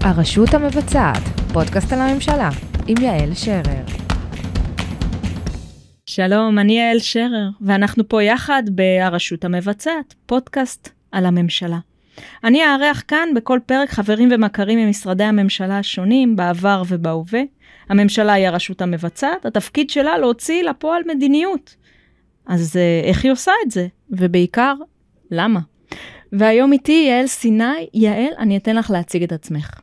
הרשות המבצעת, פודקאסט על הממשלה, עם יעל שרר. שלום, אני יעל שרר, ואנחנו פה יחד ב"הרשות המבצעת", פודקאסט על הממשלה. אני אארח כאן בכל פרק חברים ומכרים ממשרדי הממשלה השונים, בעבר ובהווה. הממשלה היא הרשות המבצעת, התפקיד שלה להוציא לפועל מדיניות. אז אה, איך היא עושה את זה? ובעיקר, למה? והיום איתי יעל סיני. יעל, אני אתן לך להציג את עצמך.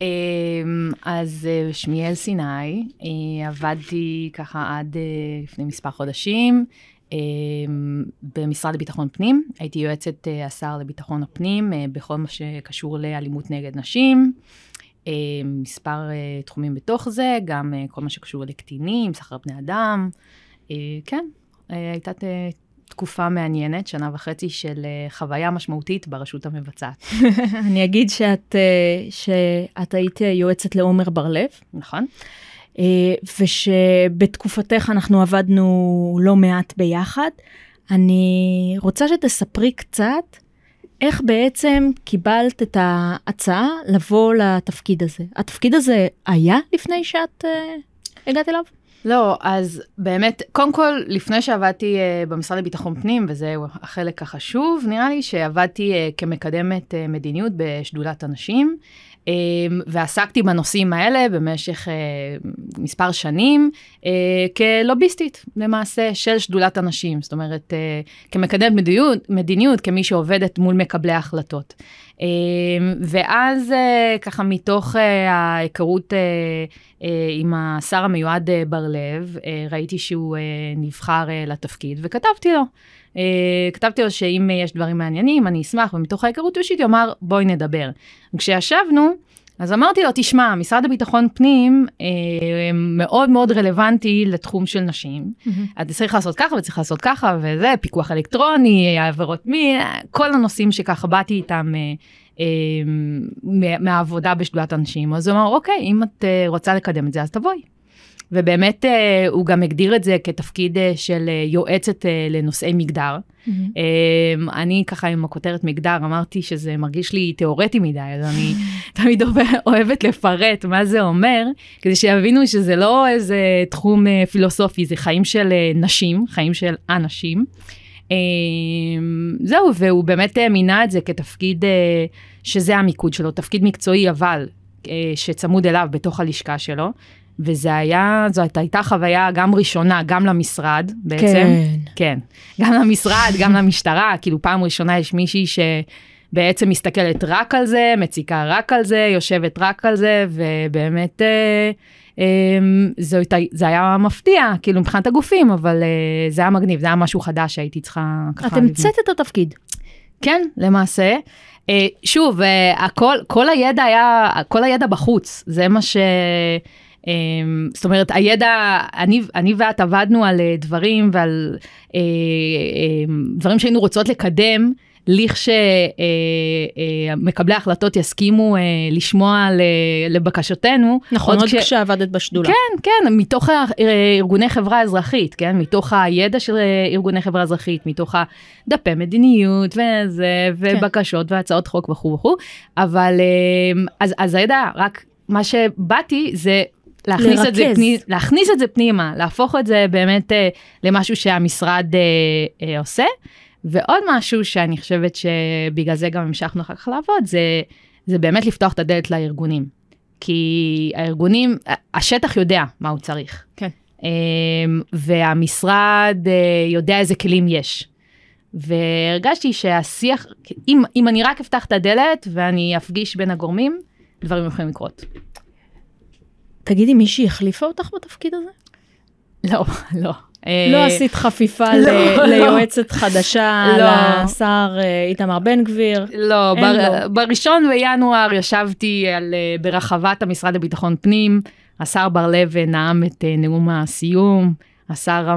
אמ, אז אה, שמי יעל סיני, אה, עבדתי ככה עד לפני מספר חודשים אמ, במשרד לביטחון פנים, הייתי יועצת השר לביטחון הפנים בכל מה שקשור לאלימות נגד נשים. מספר תחומים בתוך זה, גם כל מה שקשור לקטינים, סחר בני אדם. כן, הייתה תקופה מעניינת, שנה וחצי של אה, חוויה משמעותית ברשות המבצעת. אני אגיד שאת, אה, שאת היית יועצת לעומר בר-לב. נכון. אה, ושבתקופתך אנחנו עבדנו לא מעט ביחד. אני רוצה שתספרי קצת איך בעצם קיבלת את ההצעה לבוא לתפקיד הזה. התפקיד הזה היה לפני שאת הגעת אליו? לא, אז באמת, קודם כל, לפני שעבדתי uh, במשרד לביטחון פנים, וזה החלק החשוב, נראה לי שעבדתי uh, כמקדמת uh, מדיניות בשדולת הנשים, ועסקתי בנושאים האלה במשך uh, מספר שנים, uh, כלוביסטית למעשה של שדולת הנשים, זאת אומרת, uh, כמקדמת מדיניות, מדיניות, כמי שעובדת מול מקבלי ההחלטות. אמ, ואז אה, ככה מתוך אה, ההיכרות אה, עם השר המיועד בר לב, ראיתי שהוא נבחר לתפקיד וכתבתי לו. כתבתי לו שאם יש דברים מעניינים, אני אשמח, ומתוך ההיכרות אישית הוא אמר, בואי נדבר. כשישבנו, אז אמרתי לו, תשמע, משרד הביטחון פנים אה, מאוד מאוד רלוונטי לתחום של נשים. Mm-hmm. אתה צריך לעשות ככה וצריך לעשות ככה וזה, פיקוח אלקטרוני, עבירות מין, כל הנושאים שככה באתי איתם אה, אה, מהעבודה בשדולת הנשים. אז הוא אמר, אוקיי, אם את אה, רוצה לקדם את זה, אז תבואי. ובאמת אה, הוא גם הגדיר את זה כתפקיד אה, של אה, יועצת לנושאי מגדר. Mm-hmm. אני ככה עם הכותרת מגדר אמרתי שזה מרגיש לי תיאורטי מדי, אז אני תמיד אוהבת לפרט מה זה אומר, כדי שיבינו שזה לא איזה תחום פילוסופי, זה חיים של נשים, חיים של אנשים. זהו, והוא באמת מינה את זה כתפקיד שזה המיקוד שלו, תפקיד מקצועי אבל שצמוד אליו בתוך הלשכה שלו. וזה היה, זאת הייתה חוויה גם ראשונה, גם למשרד בעצם. כן. כן. גם למשרד, גם למשטרה, כאילו פעם ראשונה יש מישהי שבעצם מסתכלת רק על זה, מציקה רק על זה, יושבת רק על זה, ובאמת אה, אה, זה, זה היה מפתיע, כאילו מבחינת הגופים, אבל אה, זה היה מגניב, זה היה משהו חדש שהייתי צריכה ככה... את המצאת את התפקיד. כן, למעשה. אה, שוב, אה, הכל, כל הידע היה, כל הידע בחוץ, זה מה ש... אמ, זאת אומרת, הידע, אני, אני ואת עבדנו על אה, דברים ועל אה, אה, דברים שהיינו רוצות לקדם. לכשמקבלי אה, ההחלטות יסכימו אה, לשמוע לבקשותינו. נכון, עוד כש... כשעבדת בשדולה. כן, כן, מתוך ארגוני חברה אזרחית, כן, מתוך הידע של ארגוני חברה אזרחית, מתוך הדפי מדיניות וזה, כן. ובקשות כן. והצעות חוק וכו' וכו', אבל אז, אז הידע, רק מה שבאתי זה להכניס את, זה פני, להכניס את זה פנימה, להפוך את זה באמת אה, למשהו שהמשרד אה, אה, עושה. ועוד משהו שאני חושבת שבגלל זה גם המשכנו אחר כך לעבוד, זה, זה באמת לפתוח את הדלת לארגונים. כי הארגונים, השטח יודע מה הוא צריך. כן. אה, והמשרד אה, יודע איזה כלים יש. והרגשתי שהשיח, אם, אם אני רק אפתח את הדלת ואני אפגיש בין הגורמים, דברים יכולים לקרות. תגידי, מישהי החליפה אותך בתפקיד הזה? לא, לא. לא אה, עשית חפיפה לא, לא. ליועצת חדשה לא. לשר אה, איתמר בן גביר? לא, בראשון בינואר ישבתי אה, ברחבת המשרד לביטחון פנים, השר בר לב נאם את נאום הסיום, השר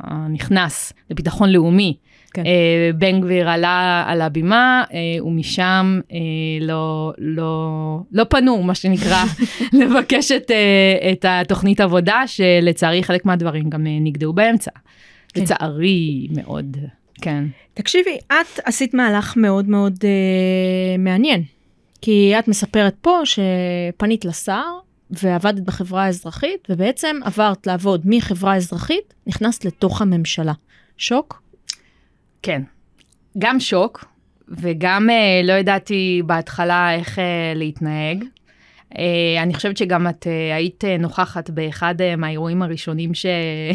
הנכנס לביטחון לאומי כן. אה, בן גביר עלה על הבימה, אה, ומשם אה, לא, לא, לא פנו, מה שנקרא, לבקש את, את התוכנית עבודה, שלצערי חלק מהדברים גם נגדעו באמצע. כן. לצערי מאוד, כן. תקשיבי, את עשית מהלך מאוד מאוד אה, מעניין. כי את מספרת פה שפנית לשר ועבדת בחברה האזרחית, ובעצם עברת לעבוד מחברה אזרחית, נכנסת לתוך הממשלה. שוק? כן. גם שוק, וגם אה, לא ידעתי בהתחלה איך אה, להתנהג. אה, אני חושבת שגם את אה, היית אה, נוכחת באחד אה, מהאירועים הראשונים ש...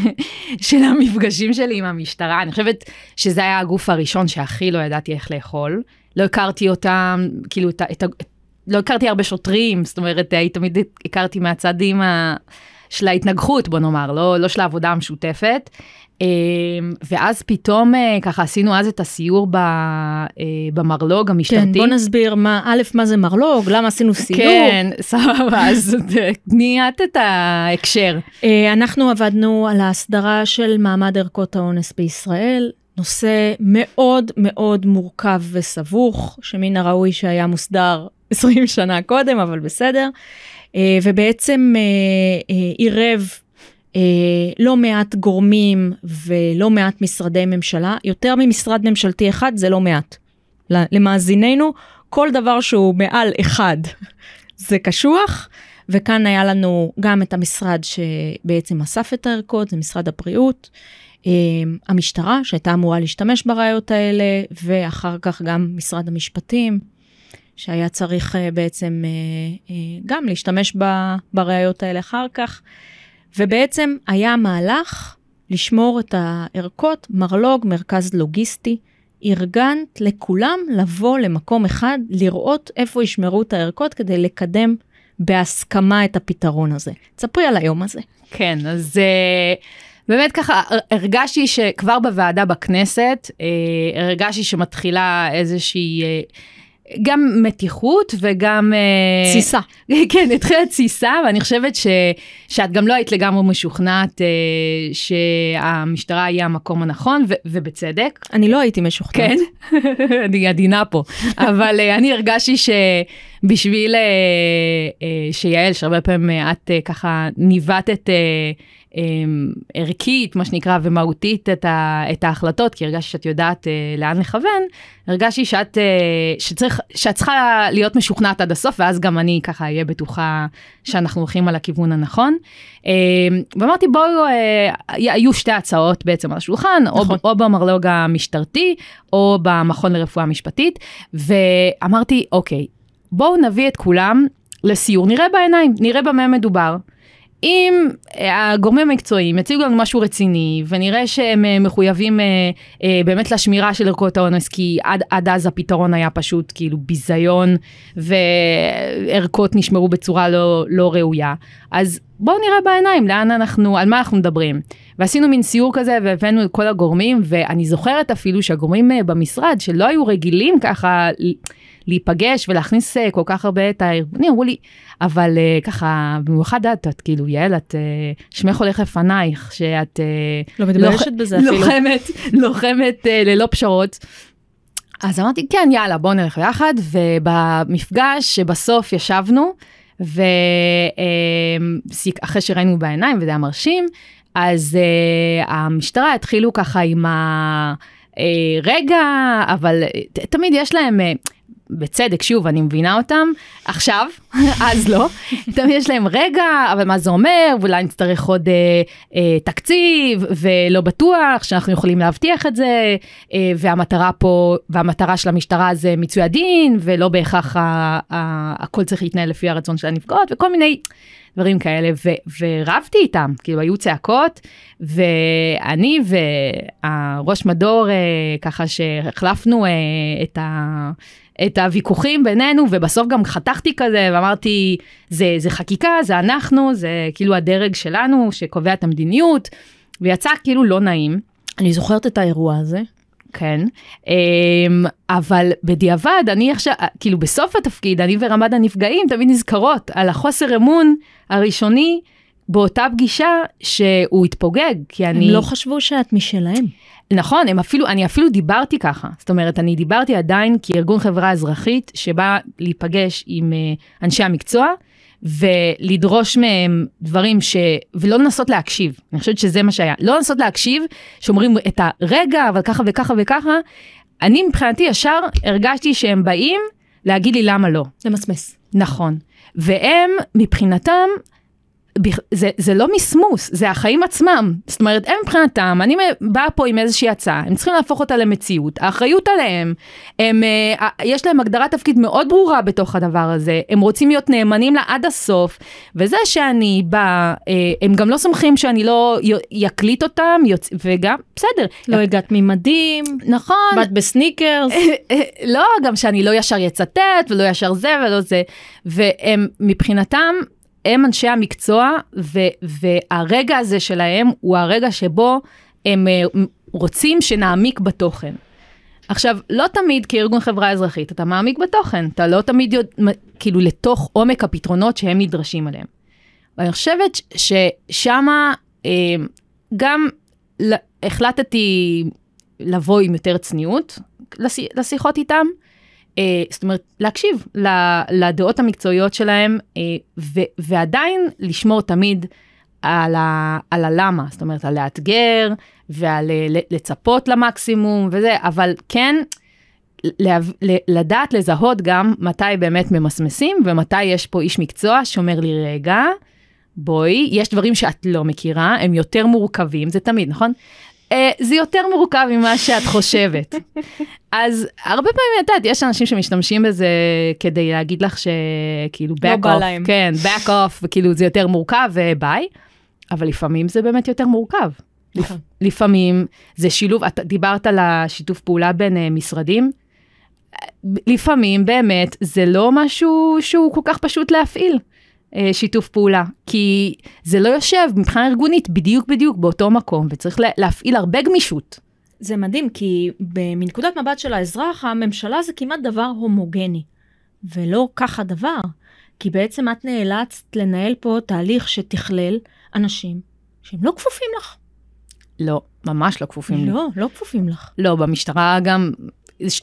של המפגשים שלי עם המשטרה. אני חושבת שזה היה הגוף הראשון שהכי לא ידעתי איך לאכול. לא הכרתי אותם, כאילו, את, את, לא הכרתי הרבה שוטרים, זאת אומרת, אה, תמיד הכרתי מהצדים ה... של ההתנגחות, בוא נאמר, לא, לא של העבודה המשותפת. אה, ואז פתאום אה, ככה עשינו אז את הסיור ב, אה, במרלוג המשטרתי. כן, בוא נסביר מה, א', מה זה מרלוג, למה עשינו סיור. כן, סבבה, אז תני את ההקשר. אנחנו עבדנו על ההסדרה של מעמד ערכות האונס בישראל, נושא מאוד מאוד מורכב וסבוך, שמן הראוי שהיה מוסדר 20 שנה קודם, אבל בסדר. אה, ובעצם אה, אה, עירב לא מעט גורמים ולא מעט משרדי ממשלה, יותר ממשרד ממשלתי אחד זה לא מעט. למאזיננו, כל דבר שהוא מעל אחד זה קשוח, וכאן היה לנו גם את המשרד שבעצם אסף את הערכות, זה משרד הבריאות, המשטרה שהייתה אמורה להשתמש בראיות האלה, ואחר כך גם משרד המשפטים, שהיה צריך אה, בעצם אה, גם להשתמש בראיות האלה אחר כך. ובעצם היה מהלך לשמור את הערכות, מרלוג, מרכז לוגיסטי. ארגנת לכולם לבוא למקום אחד, לראות איפה ישמרו את הערכות כדי לקדם בהסכמה את הפתרון הזה. תספרי על היום הזה. כן, אז באמת ככה הרגשתי שכבר בוועדה בכנסת, uh, הרגשתי שמתחילה איזושהי... Uh, גם מתיחות וגם... תסיסה. כן, התחילה תסיסה, ואני חושבת ש, שאת גם לא היית לגמרי משוכנעת uh, שהמשטרה היא המקום הנכון, ו, ובצדק. אני לא הייתי משוכנעת. כן? אני עדינה פה. אבל uh, אני הרגשתי שבשביל uh, uh, שיעל, שהרבה פעמים uh, את uh, ככה ניווטת... Uh, ערכית, מה שנקרא, ומהותית את, ה, את ההחלטות, כי הרגשתי שאת יודעת אה, לאן לכוון, הרגשתי שאת, אה, שצריך, שאת צריכה להיות משוכנעת עד הסוף, ואז גם אני ככה אהיה בטוחה שאנחנו הולכים על הכיוון הנכון. אה, ואמרתי, בואו, אה, היו שתי הצעות בעצם על השולחן, נכון. או, או במרלוג המשטרתי, או במכון לרפואה משפטית, ואמרתי, אוקיי, בואו נביא את כולם לסיור, נראה בעיניים, נראה במה מדובר. אם הגורמים המקצועיים יציגו לנו משהו רציני ונראה שהם מחויבים באמת לשמירה של ערכות האונס כי עד, עד אז הפתרון היה פשוט כאילו ביזיון וערכות נשמרו בצורה לא, לא ראויה אז בואו נראה בעיניים לאן אנחנו על מה אנחנו מדברים ועשינו מין סיור כזה והבאנו את כל הגורמים ואני זוכרת אפילו שהגורמים במשרד שלא היו רגילים ככה להיפגש ולהכניס כל כך הרבה את הארגונים אמרו לי אבל uh, ככה, במיוחד את, את כאילו, יעל, את uh, שמך הולך לפנייך, שאת... לא מתביישת לוח, בזה אפילו. לוחמת, לוחמת ללא פשרות. אז אמרתי, כן, יאללה, בואו נלך יחד, ובמפגש שבסוף ישבנו, ואחרי שראינו בעיניים, וזה היה מרשים, אז uh, המשטרה התחילו ככה עם ה... Uh, רגע, אבל uh, תמיד יש להם... Uh, בצדק, שוב, אני מבינה אותם, עכשיו, אז לא, תמיד יש להם רגע, אבל מה זה אומר, ואולי נצטרך עוד אה, אה, תקציב, ולא בטוח שאנחנו יכולים להבטיח את זה, אה, והמטרה פה, והמטרה של המשטרה זה מיצוי הדין, ולא בהכרח ה, ה, הכל צריך להתנהל לפי הרצון של הנפגעות, וכל מיני דברים כאלה, ו, ורבתי איתם, כאילו היו צעקות, ואני והראש מדור, אה, ככה שהחלפנו אה, את ה... את הוויכוחים בינינו, ובסוף גם חתכתי כזה, ואמרתי, זה, זה חקיקה, זה אנחנו, זה כאילו הדרג שלנו שקובע את המדיניות, ויצא כאילו לא נעים. אני זוכרת את האירוע הזה. כן, אבל בדיעבד, אני עכשיו, כאילו בסוף התפקיד, אני ורמד הנפגעים תמיד נזכרות על החוסר אמון הראשוני באותה פגישה שהוא התפוגג, כי אני... הם לא חשבו שאת משלהם. נכון, הם אפילו, אני אפילו דיברתי ככה. זאת אומרת, אני דיברתי עדיין כארגון חברה אזרחית שבא להיפגש עם uh, אנשי המקצוע ולדרוש מהם דברים ש... ולא לנסות להקשיב. אני חושבת שזה מה שהיה. לא לנסות להקשיב, שאומרים את הרגע, אבל ככה וככה וככה. אני מבחינתי ישר הרגשתי שהם באים להגיד לי למה לא. למסמס. נכון. והם, מבחינתם, זה, זה לא מסמוס, זה החיים עצמם. זאת אומרת, הם מבחינתם, אני באה פה עם איזושהי הצעה, הם צריכים להפוך אותה למציאות, האחריות עליהם, הם, אה, יש להם הגדרת תפקיד מאוד ברורה בתוך הדבר הזה, הם רוצים להיות נאמנים לה עד הסוף, וזה שאני באה, אה, הם גם לא סומכים שאני לא י- יקליט אותם, יוצ... וגם, בסדר. לא הגעת ממדים, נכון, באת בסניקרס. לא, גם שאני לא ישר יצטט ולא ישר זה ולא זה. והם מבחינתם, הם אנשי המקצוע, ו, והרגע הזה שלהם הוא הרגע שבו הם אה, רוצים שנעמיק בתוכן. עכשיו, לא תמיד כארגון חברה אזרחית אתה מעמיק בתוכן, אתה לא תמיד יודע, כאילו לתוך עומק הפתרונות שהם נדרשים עליהם. ואני חושבת ששמה אה, גם החלטתי לבוא עם יותר צניעות לש- לשיחות איתם. אה, זאת אומרת, להקשיב לדעות המקצועיות שלהם, אה, ו- ועדיין לשמור תמיד על, ה- על הלמה, זאת אומרת, על לאתגר ועל אה, לצפות למקסימום וזה, אבל כן, לדעת לזהות גם מתי באמת ממסמסים ומתי יש פה איש מקצוע שאומר לי, רגע, בואי, יש דברים שאת לא מכירה, הם יותר מורכבים, זה תמיד, נכון? Uh, זה יותר מורכב ממה שאת חושבת. אז הרבה פעמים, את יודעת, יש אנשים שמשתמשים בזה כדי להגיד לך שכאילו לא back בא off. כן, back off, וכאילו זה יותר מורכב וביי, אבל לפעמים זה באמת יותר מורכב. נכון. לפעמים זה שילוב, את דיברת על השיתוף פעולה בין uh, משרדים, לפעמים באמת זה לא משהו שהוא כל כך פשוט להפעיל. אה, שיתוף פעולה, כי זה לא יושב מבחינה ארגונית בדיוק בדיוק באותו מקום, וצריך לה, להפעיל הרבה גמישות. זה מדהים, כי מנקודת מבט של האזרח, הממשלה זה כמעט דבר הומוגני. ולא כך הדבר, כי בעצם את נאלצת לנהל פה תהליך שתכלל אנשים שהם לא כפופים לך. לא, ממש לא כפופים לי. לא, לא כפופים לך. לא, במשטרה גם,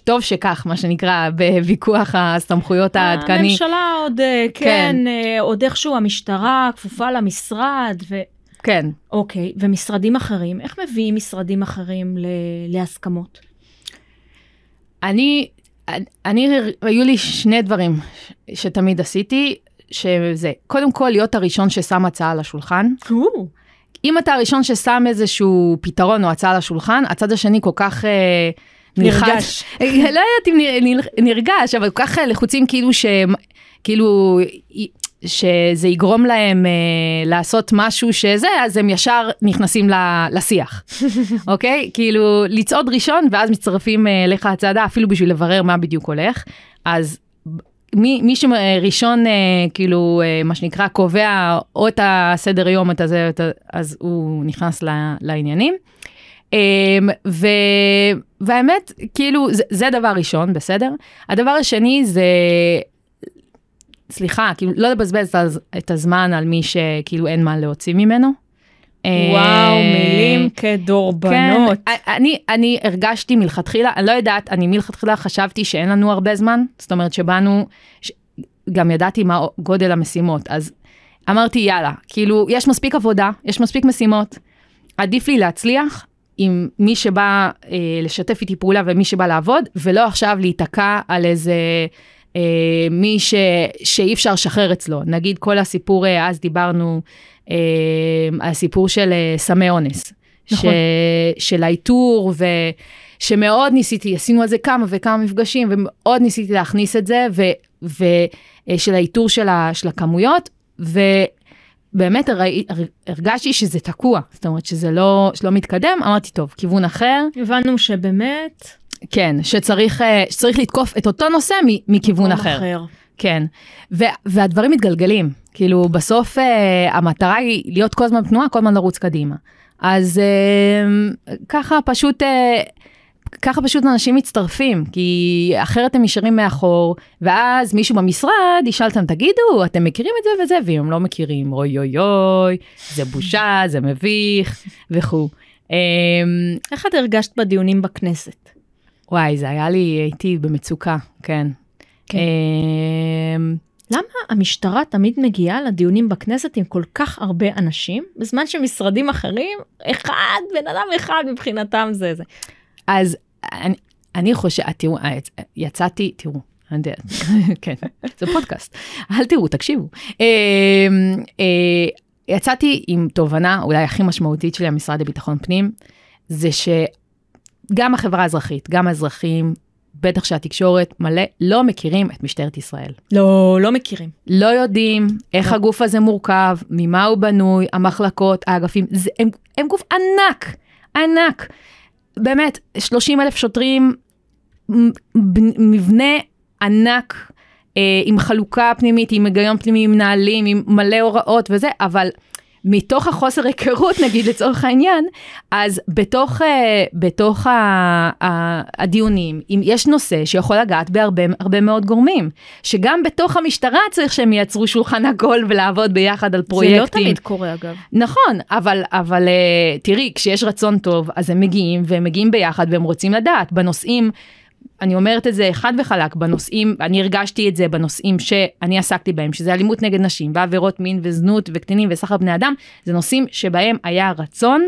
טוב שכך, מה שנקרא, בוויכוח הסמכויות העדכני. הממשלה עוד, אה, כן, אה, עוד איכשהו המשטרה כפופה למשרד, ו... כן, אוקיי, ומשרדים אחרים, איך מביאים משרדים אחרים ל- להסכמות? אני, אני, היו לי שני דברים שתמיד עשיתי, שזה, קודם כל להיות הראשון ששם הצעה על השולחן. אם אתה הראשון ששם איזשהו פתרון או הצעה על השולחן, הצד השני כל כך אה. נרגש. לא יודעת אם נרגש, אבל כל כך לחוצים כאילו ש... כאילו... שזה יגרום להם אה, לעשות משהו שזה, אז הם ישר נכנסים ל- לשיח, אוקיי? כאילו, לצעוד ראשון ואז מצטרפים אה, אליך הצעדה, אפילו בשביל לברר מה בדיוק הולך. אז מי, מי שראשון, אה, כאילו, אה, מה שנקרא, קובע או את הסדר יום, את הזה, את ה- אז הוא נכנס ל- לעניינים. אה, ו, והאמת, כאילו, זה, זה דבר ראשון, בסדר? הדבר השני זה, סליחה, כאילו, לא לבזבז את הז- את הזמן על מי שכאילו אין מה להוציא ממנו. וואו, מילים כדורבנות. כן, אני, אני הרגשתי מלכתחילה, אני לא יודעת, אני מלכתחילה חשבתי שאין לנו הרבה זמן, זאת אומרת שבאנו, ש... גם ידעתי מה גודל המשימות, אז אמרתי יאללה, כאילו יש מספיק עבודה, יש מספיק משימות, עדיף לי להצליח עם מי שבא אה, לשתף איתי פעולה ומי שבא לעבוד, ולא עכשיו להיתקע על איזה אה, מי ש, שאי אפשר לשחרר אצלו. נגיד כל הסיפור, אה, אז דיברנו אה, על הסיפור של אה, סמי אונס. נכון. ש, של האיתור, ושמאוד ניסיתי, עשינו על זה כמה וכמה מפגשים, ומאוד ניסיתי להכניס את זה, ו, ושל האיתור של, ה, של הכמויות, ובאמת הראי- הרגשתי שזה תקוע, זאת אומרת שזה לא, שלא מתקדם, אמרתי, טוב, כיוון אחר, הבנו שבאמת, כן, שצריך, אה, שצריך לתקוף את אותו נושא מכיוון מקום אחר. כן, ו- והדברים מתגלגלים, כאילו בסוף אה, המטרה היא להיות כל הזמן תנועה, כל הזמן לרוץ קדימה. אז אה, ככה פשוט, אה, ככה פשוט אנשים מצטרפים, כי אחרת הם נשארים מאחור, ואז מישהו במשרד ישאל אותם, תגידו, אתם מכירים את זה וזה, ואם הם לא מכירים, אוי אוי אוי, זה בושה, זה מביך, וכו'. אה, איך את הרגשת בדיונים בכנסת? וואי, זה היה לי, הייתי במצוקה, כן. כן. אמ, למה המשטרה תמיד מגיעה לדיונים בכנסת עם כל כך הרבה אנשים, בזמן שמשרדים אחרים, אחד, בן אדם אחד מבחינתם זה זה. אז אני, אני חושבת, תראו, יצאתי, תראו, אני יודעת, כן, זה פודקאסט. אל תראו, תקשיבו. אה, אה, יצאתי עם תובנה, אולי הכי משמעותית שלי, המשרד לביטחון פנים, זה שגם החברה האזרחית, גם האזרחים, בטח שהתקשורת מלא, לא מכירים את משטרת ישראל. לא, לא מכירים. לא יודעים איך לא. הגוף הזה מורכב, ממה הוא בנוי, המחלקות, האגפים, זה, הם, הם גוף ענק, ענק. באמת, 30 אלף שוטרים, מבנה ענק, אה, עם חלוקה פנימית, עם היגיון פנימי, עם נהלים, עם מלא הוראות וזה, אבל מתוך החוסר היכרות, נגיד לצורך העניין, אז בתוך, אה, בתוך ה, ה, הדיונים, אם יש נושא שיכול לגעת בהרבה הרבה מאוד גורמים, שגם בתוך המשטרה צריך שהם ייצרו שולחן עגול ולעבוד ביחד על פרויקטים. זה לא תמיד קורה אגב. נכון, אבל, אבל uh, תראי, כשיש רצון טוב, אז הם מגיעים, והם מגיעים ביחד, והם רוצים לדעת. בנושאים, אני אומרת את זה חד וחלק, בנושאים, אני הרגשתי את זה בנושאים שאני עסקתי בהם, שזה אלימות נגד נשים, ועבירות מין וזנות וקטינים וסחר בני אדם, זה נושאים שבהם היה רצון,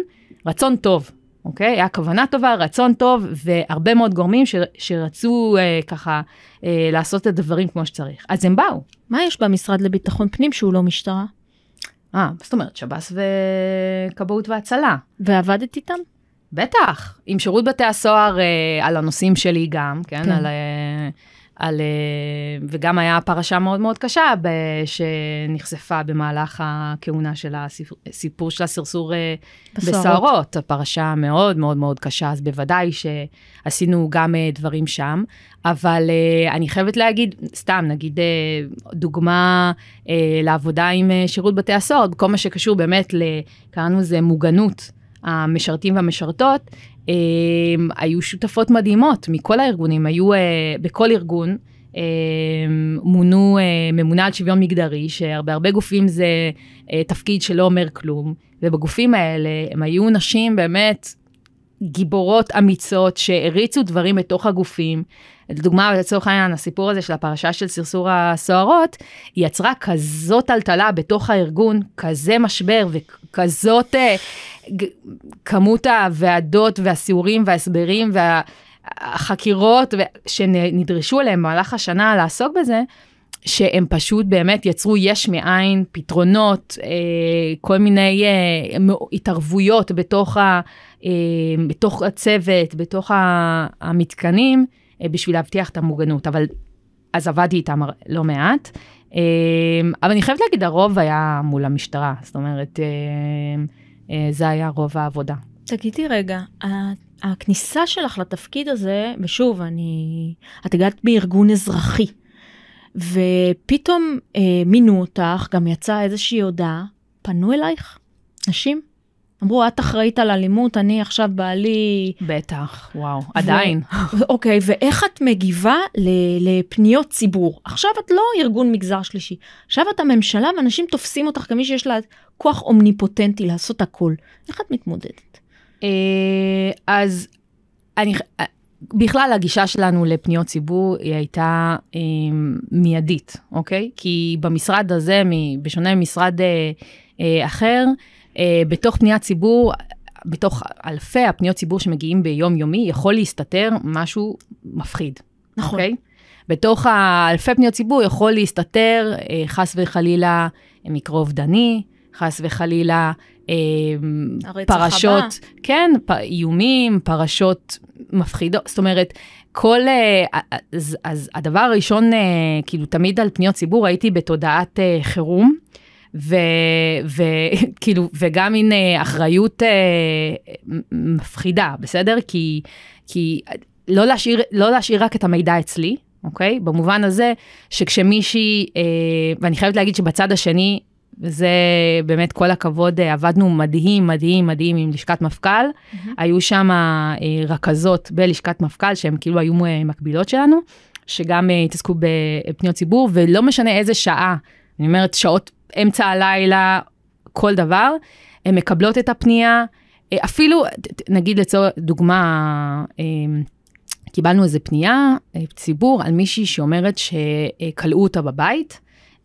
רצון טוב. אוקיי? היה כוונה טובה, רצון טוב, והרבה מאוד גורמים ש, שרצו אה, ככה אה, לעשות את הדברים כמו שצריך. אז הם באו. מה יש במשרד לביטחון פנים שהוא לא משטרה? אה, זאת אומרת? שב"ס וכבאות והצלה. ועבדת איתם? בטח, עם שירות בתי הסוהר אה, על הנושאים שלי גם, כן? כן. על, אה, על, אה, וגם היה פרשה מאוד מאוד קשה ב, שנחשפה במהלך הכהונה של הסיפור, של הסרסור אה, בסוהרות. בסוהרות. הפרשה מאוד מאוד מאוד קשה, אז בוודאי שעשינו גם אה, דברים שם. אבל אה, אני חייבת להגיד, סתם, נגיד אה, דוגמה אה, לעבודה עם אה, שירות בתי הסוהר, בכל מה שקשור באמת, ל- קראנו לזה מוגנות. המשרתים והמשרתות, אה, היו שותפות מדהימות מכל הארגונים, היו אה, בכל ארגון. אה, מונו אה, ממונה על שוויון מגדרי, שהרבה הרבה גופים זה אה, תפקיד שלא אומר כלום, ובגופים האלה הם היו נשים באמת גיבורות אמיצות שהריצו דברים בתוך הגופים. לדוגמה, לצורך העניין, הסיפור הזה של הפרשה של סרסור הסוהרות, יצרה כזאת טלטלה בתוך הארגון, כזה משבר וכזאת אה, ג- כמות הוועדות והסיורים וההסברים והחקירות וה- שנדרשו אליהם במהלך השנה לעסוק בזה, שהם פשוט באמת יצרו יש מאין, פתרונות, אה, כל מיני אה, התערבויות בתוך, ה, אה, בתוך הצוות, בתוך ה- המתקנים, אה, בשביל להבטיח את המוגנות. אבל אז עבדתי איתם לא מעט. אה, אבל אני חייבת להגיד, הרוב היה מול המשטרה, זאת אומרת, אה, אה, זה היה רוב העבודה. תגידי רגע, הכניסה שלך לתפקיד הזה, ושוב, אני... את הגעת מארגון אזרחי, ופתאום אה, מינו אותך, גם יצאה איזושהי הודעה, פנו אלייך נשים? אמרו, את אחראית על אלימות, אני עכשיו בעלי... בטח, וואו, עדיין. אוקיי, ואיך את מגיבה ל- לפניות ציבור? עכשיו את לא ארגון מגזר שלישי, עכשיו את הממשלה ואנשים תופסים אותך כמי שיש לה כוח אומניפוטנטי לעשות הכל. איך את מתמודדת? אה, אז אני, בכלל הגישה שלנו לפניות ציבור היא הייתה אה, מיידית, אוקיי? כי במשרד הזה, מ- בשונה ממשרד אה, אה, אחר, אה, בתוך פניית ציבור, בתוך אלפי הפניות ציבור שמגיעים ביום יומי, יכול להסתתר משהו מפחיד, נכון. אוקיי? בתוך האלפי פניות ציבור יכול להסתתר אה, חס וחלילה מקרה אובדני, חס וחלילה אה, פרשות, הבא. כן, פ, איומים, פרשות מפחידות, זאת אומרת, כל, אה, אז, אז הדבר הראשון, אה, כאילו תמיד על פניות ציבור הייתי בתודעת אה, חירום, וכאילו, וגם מין אחריות מפחידה, בסדר? כי, כי לא להשאיר, לא להשאיר רק את המידע אצלי, אוקיי? במובן הזה שכשמישהי, אה, ואני חייבת להגיד שבצד השני, וזה באמת כל הכבוד, אה, עבדנו מדהים, מדהים, מדהים עם לשכת מפכ"ל. היו שם אה, רכזות בלשכת מפכ"ל, שהן כאילו היו אה, מקבילות שלנו, שגם התעסקו בפניות ציבור, ולא משנה איזה שעה, אני אומרת שעות אמצע הלילה, כל דבר, הן מקבלות את הפנייה, אפילו, נגיד לצורך דוגמה, קיבלנו איזה פנייה, ציבור, על מישהי שאומרת שכלאו אותה בבית.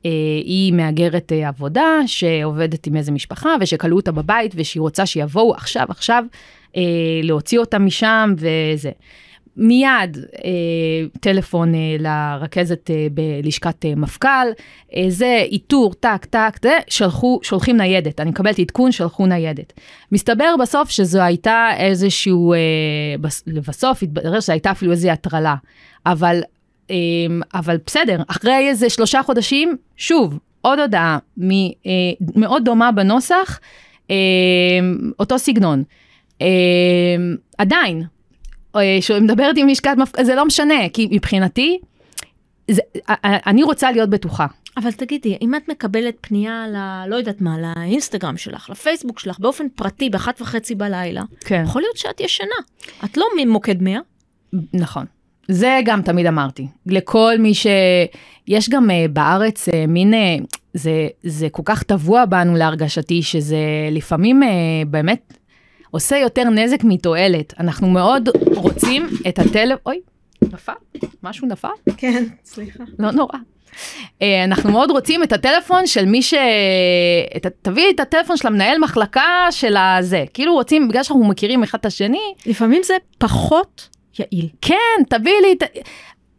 אה, היא מהגרת אה, עבודה שעובדת עם איזה משפחה ושכלאו אותה בבית ושהיא רוצה שיבואו עכשיו עכשיו אה, להוציא אותה משם וזה. מיד טלפון לרכזת בלשכת מפכ"ל, זה איתור, טק, טק, זה, שלחו, שולחים ניידת. אני מקבלת עדכון, שלחו ניידת. מסתבר בסוף שזו הייתה איזשהו, בס, לבסוף התברר שזו הייתה אפילו איזו הטרלה. אבל, אבל בסדר, אחרי איזה שלושה חודשים, שוב, עוד הודעה אה, מאוד דומה בנוסח, אה, אותו סגנון. אה, עדיין, אה, שמדברת עם לשכת מפכ"ל, זה לא משנה, כי מבחינתי, זה, אה, אני רוצה להיות בטוחה. אבל תגידי, אם את מקבלת פנייה ל... לא יודעת מה, לאינסטגרם שלך, לפייסבוק שלך, באופן פרטי, באחת וחצי בלילה, כן. יכול להיות שאת ישנה. את לא ממוקד 100. נכון. זה גם תמיד אמרתי. לכל מי ש... יש גם uh, בארץ uh, מין, uh, זה, זה כל כך טבוע בנו להרגשתי, שזה לפעמים uh, באמת עושה יותר נזק מתועלת. אנחנו מאוד רוצים את הטלפון, אוי, נפל? משהו נפל? כן, סליחה. לא נורא. Uh, אנחנו מאוד רוצים את הטלפון של מי ש... את... תביאי את הטלפון של המנהל מחלקה של הזה. כאילו רוצים, בגלל שאנחנו מכירים אחד את השני, לפעמים זה פחות יעיל. כן, תביאי לי את...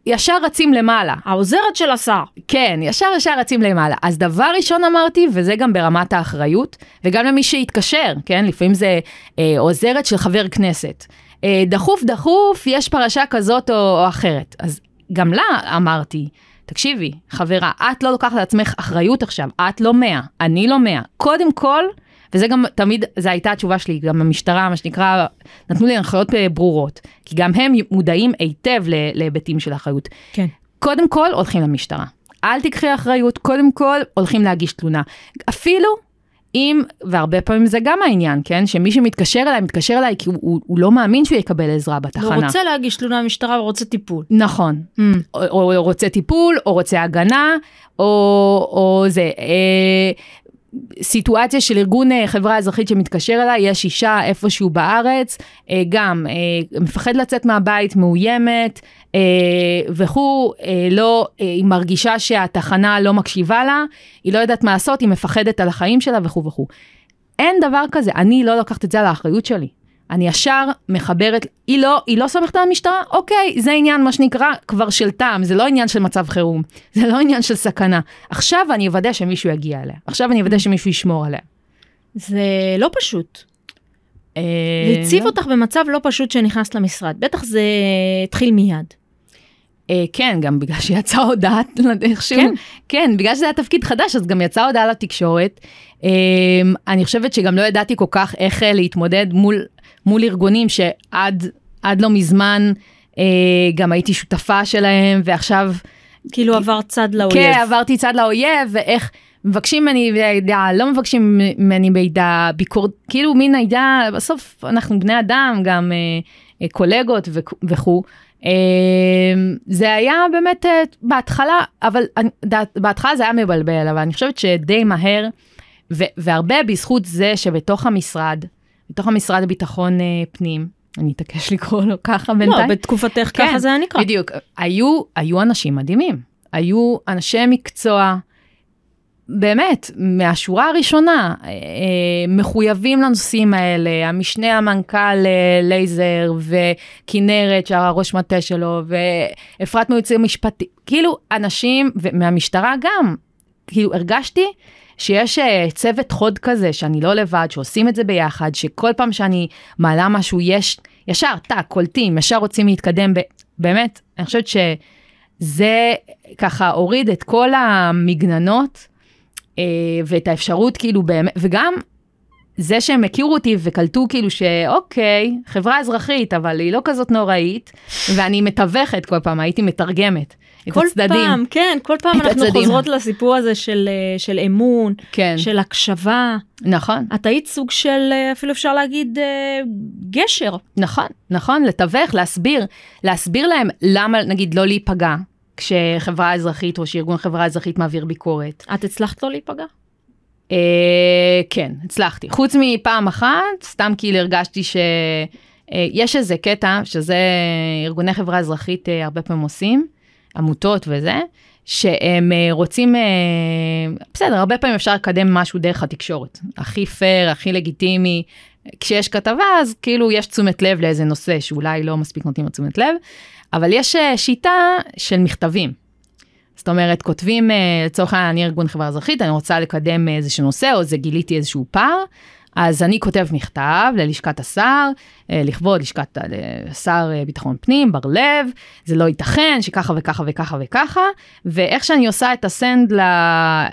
ישר רצים למעלה. העוזרת של השר. כן, ישר ישר רצים למעלה. אז דבר ראשון אמרתי, וזה גם ברמת האחריות, וגם למי שיתקשר, כן? לפעמים זה אה, עוזרת של חבר כנסת. אה, דחוף דחוף, יש פרשה כזאת או, או אחרת. אז גם לה אמרתי, תקשיבי, חברה, את לא לוקחת על עצמך אחריות עכשיו, את לא מאה, אני לא מאה. קודם כל, וזה גם תמיד, זו הייתה התשובה שלי, גם המשטרה, מה שנקרא, נתנו לי הנחיות אה, ברורות, כי גם הם מודעים היטב להיבטים של אחריות. כן. קודם כל, הולכים למשטרה. אל תיקחי אחריות, קודם כל, הולכים להגיש תלונה. אפילו אם, והרבה פעמים זה גם העניין, כן? שמי שמתקשר אליי, מתקשר אליי כי הוא, הוא, הוא לא מאמין שהוא יקבל עזרה בתחנה. הוא רוצה להגיש תלונה במשטרה, הוא רוצה טיפול. נכון. Mm. או, או רוצה טיפול, או רוצה הגנה, או, או זה. אה, סיטואציה של ארגון אה, חברה אזרחית שמתקשר אליי, יש אישה איפשהו בארץ, אה, גם אה, מפחד לצאת מהבית, מאוימת וכו', לא, היא מרגישה שהתחנה לא מקשיבה לה, היא לא יודעת מה לעשות, היא מפחדת על החיים שלה וכו' וכו'. אין דבר כזה, אני לא לוקחת את זה על האחריות שלי. אני ישר מחברת, היא לא, היא לא סומכת על המשטרה, אוקיי, זה עניין מה שנקרא כבר של טעם, זה לא עניין של מצב חירום, זה לא עניין של סכנה. עכשיו אני אוודא שמישהו יגיע אליה, עכשיו אני אוודא שמישהו ישמור עליה. זה לא פשוט. אה, להציב אותך במצב לא פשוט שנכנסת למשרד, בטח זה התחיל מיד. אה, כן, גם בגלל שיצאה הודעה, איכשהו, כן. כן, בגלל שזה היה תפקיד חדש, אז גם יצאה הודעה לתקשורת. אה, אני חושבת שגם לא ידעתי כל כך איך להתמודד מול, מול ארגונים שעד עד לא מזמן אה, גם הייתי שותפה שלהם, ועכשיו... כאילו עבר צד לאויב. כן, עברתי צד לאויב, ואיך מבקשים ממני מידע, לא מבקשים ממני מידע, ביקורת, כאילו מין מידע, בסוף אנחנו בני אדם, גם אה, אה, קולגות וכו'. אה, זה היה באמת אה, בהתחלה, אבל אני- ד- בהתחלה זה היה מבלבל, אבל אני חושבת שדי מהר, ו- והרבה בזכות זה שבתוך המשרד, בתוך המשרד לביטחון אה, פנים, אני אתעקש לקרוא לו ככה לא, בינתיים. בתקופתך כן, ככה זה היה נקרא. בדיוק, היו, היו אנשים מדהימים, היו אנשי מקצוע, באמת, מהשורה הראשונה, אה, מחויבים לנושאים האלה, המשנה המנכ"ל אה, לייזר וכנרת, שהראש מטה שלו, ואפרת מיוצא משפטי, כאילו אנשים, ומהמשטרה גם, כאילו הרגשתי שיש אה, צוות חוד כזה, שאני לא לבד, שעושים את זה ביחד, שכל פעם שאני מעלה משהו, יש ישר, טאק, קולטים, ישר רוצים להתקדם, ב- באמת, אני חושבת שזה ככה הוריד את כל המגננות אה, ואת האפשרות כאילו באמת, וגם זה שהם הכירו אותי וקלטו כאילו שאוקיי, חברה אזרחית, אבל היא לא כזאת נוראית, ואני מתווכת כל פעם, הייתי מתרגמת כל הצדדים. פעם, כן, כל פעם אנחנו הצדדים. חוזרות לסיפור הזה של, אה, של אמון, כן, של הקשבה. נכון. את היית סוג של, אה, אפילו אפשר להגיד, אה, גשר. נכון, נכון, לתווך, להסביר, להסביר להם למה נגיד לא להיפגע כשחברה אזרחית או שארגון חברה אזרחית מעביר ביקורת. את הצלחת לא להיפגע? אה, כן, הצלחתי. חוץ מפעם אחת, סתם כאילו הרגשתי שיש איזה קטע, שזה ארגוני חברה אזרחית אה, הרבה פעמים עושים, עמותות וזה, שהם אה, רוצים, אה, בסדר, הרבה פעמים אפשר לקדם משהו דרך התקשורת. הכי פייר, הכי לגיטימי. כשיש כתבה, אז כאילו יש תשומת לב לאיזה נושא שאולי לא מספיק נותנים לו תשומת לב, אבל יש אה, שיטה של מכתבים. זאת אומרת, כותבים, לצורך העניין, אני ארגון חברה אזרחית, אני רוצה לקדם איזשהו נושא, או זה גיליתי איזשהו פער, אז אני כותב מכתב ללשכת השר, אה, לכבוד לשכת אה, שר אה, ביטחון פנים, בר לב, זה לא ייתכן שככה וככה וככה וככה, ואיך שאני עושה את הסנד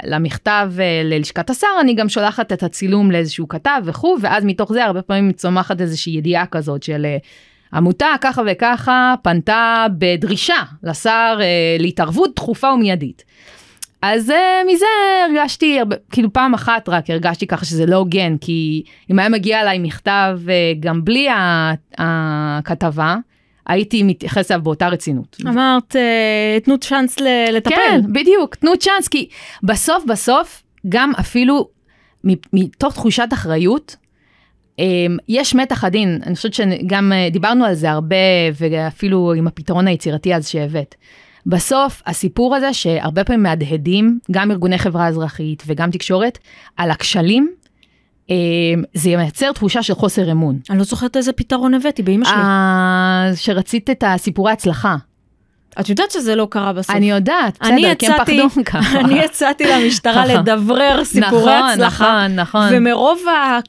למכתב ללשכת השר, אני גם שולחת את הצילום לאיזשהו כתב וכו', ואז מתוך זה הרבה פעמים צומחת איזושהי ידיעה כזאת של עמותה ככה וככה פנתה בדרישה לשר להתערבות דחופה ומיידית. אז uh, מזה הרגשתי, כאילו פעם אחת רק הרגשתי ככה שזה לא הוגן, כי אם היה מגיע אליי מכתב uh, גם בלי הכתבה, הייתי מתייחס אליו באותה רצינות. אמרת, uh, תנו צ'אנס לטפל. כן, בדיוק, תנו צ'אנס, כי בסוף בסוף, גם אפילו מתוך תחושת אחריות, יש מתח עדין, אני חושבת שגם דיברנו על זה הרבה, ואפילו עם הפתרון היצירתי אז שהבאת. בסוף הסיפור הזה שהרבה פעמים מהדהדים, גם ארגוני חברה אזרחית וגם תקשורת, על הכשלים, אה, זה מייצר תחושה של חוסר אמון. אני לא זוכרת איזה פתרון הבאתי באמא שלי. אה, שרצית את הסיפורי הצלחה. את יודעת שזה לא קרה בסוף. אני יודעת, בסדר, כי הם פחדו ככה. אני יצאתי למשטרה לדברר סיפורי נכון, הצלחה. נכון, נכון. ומרוב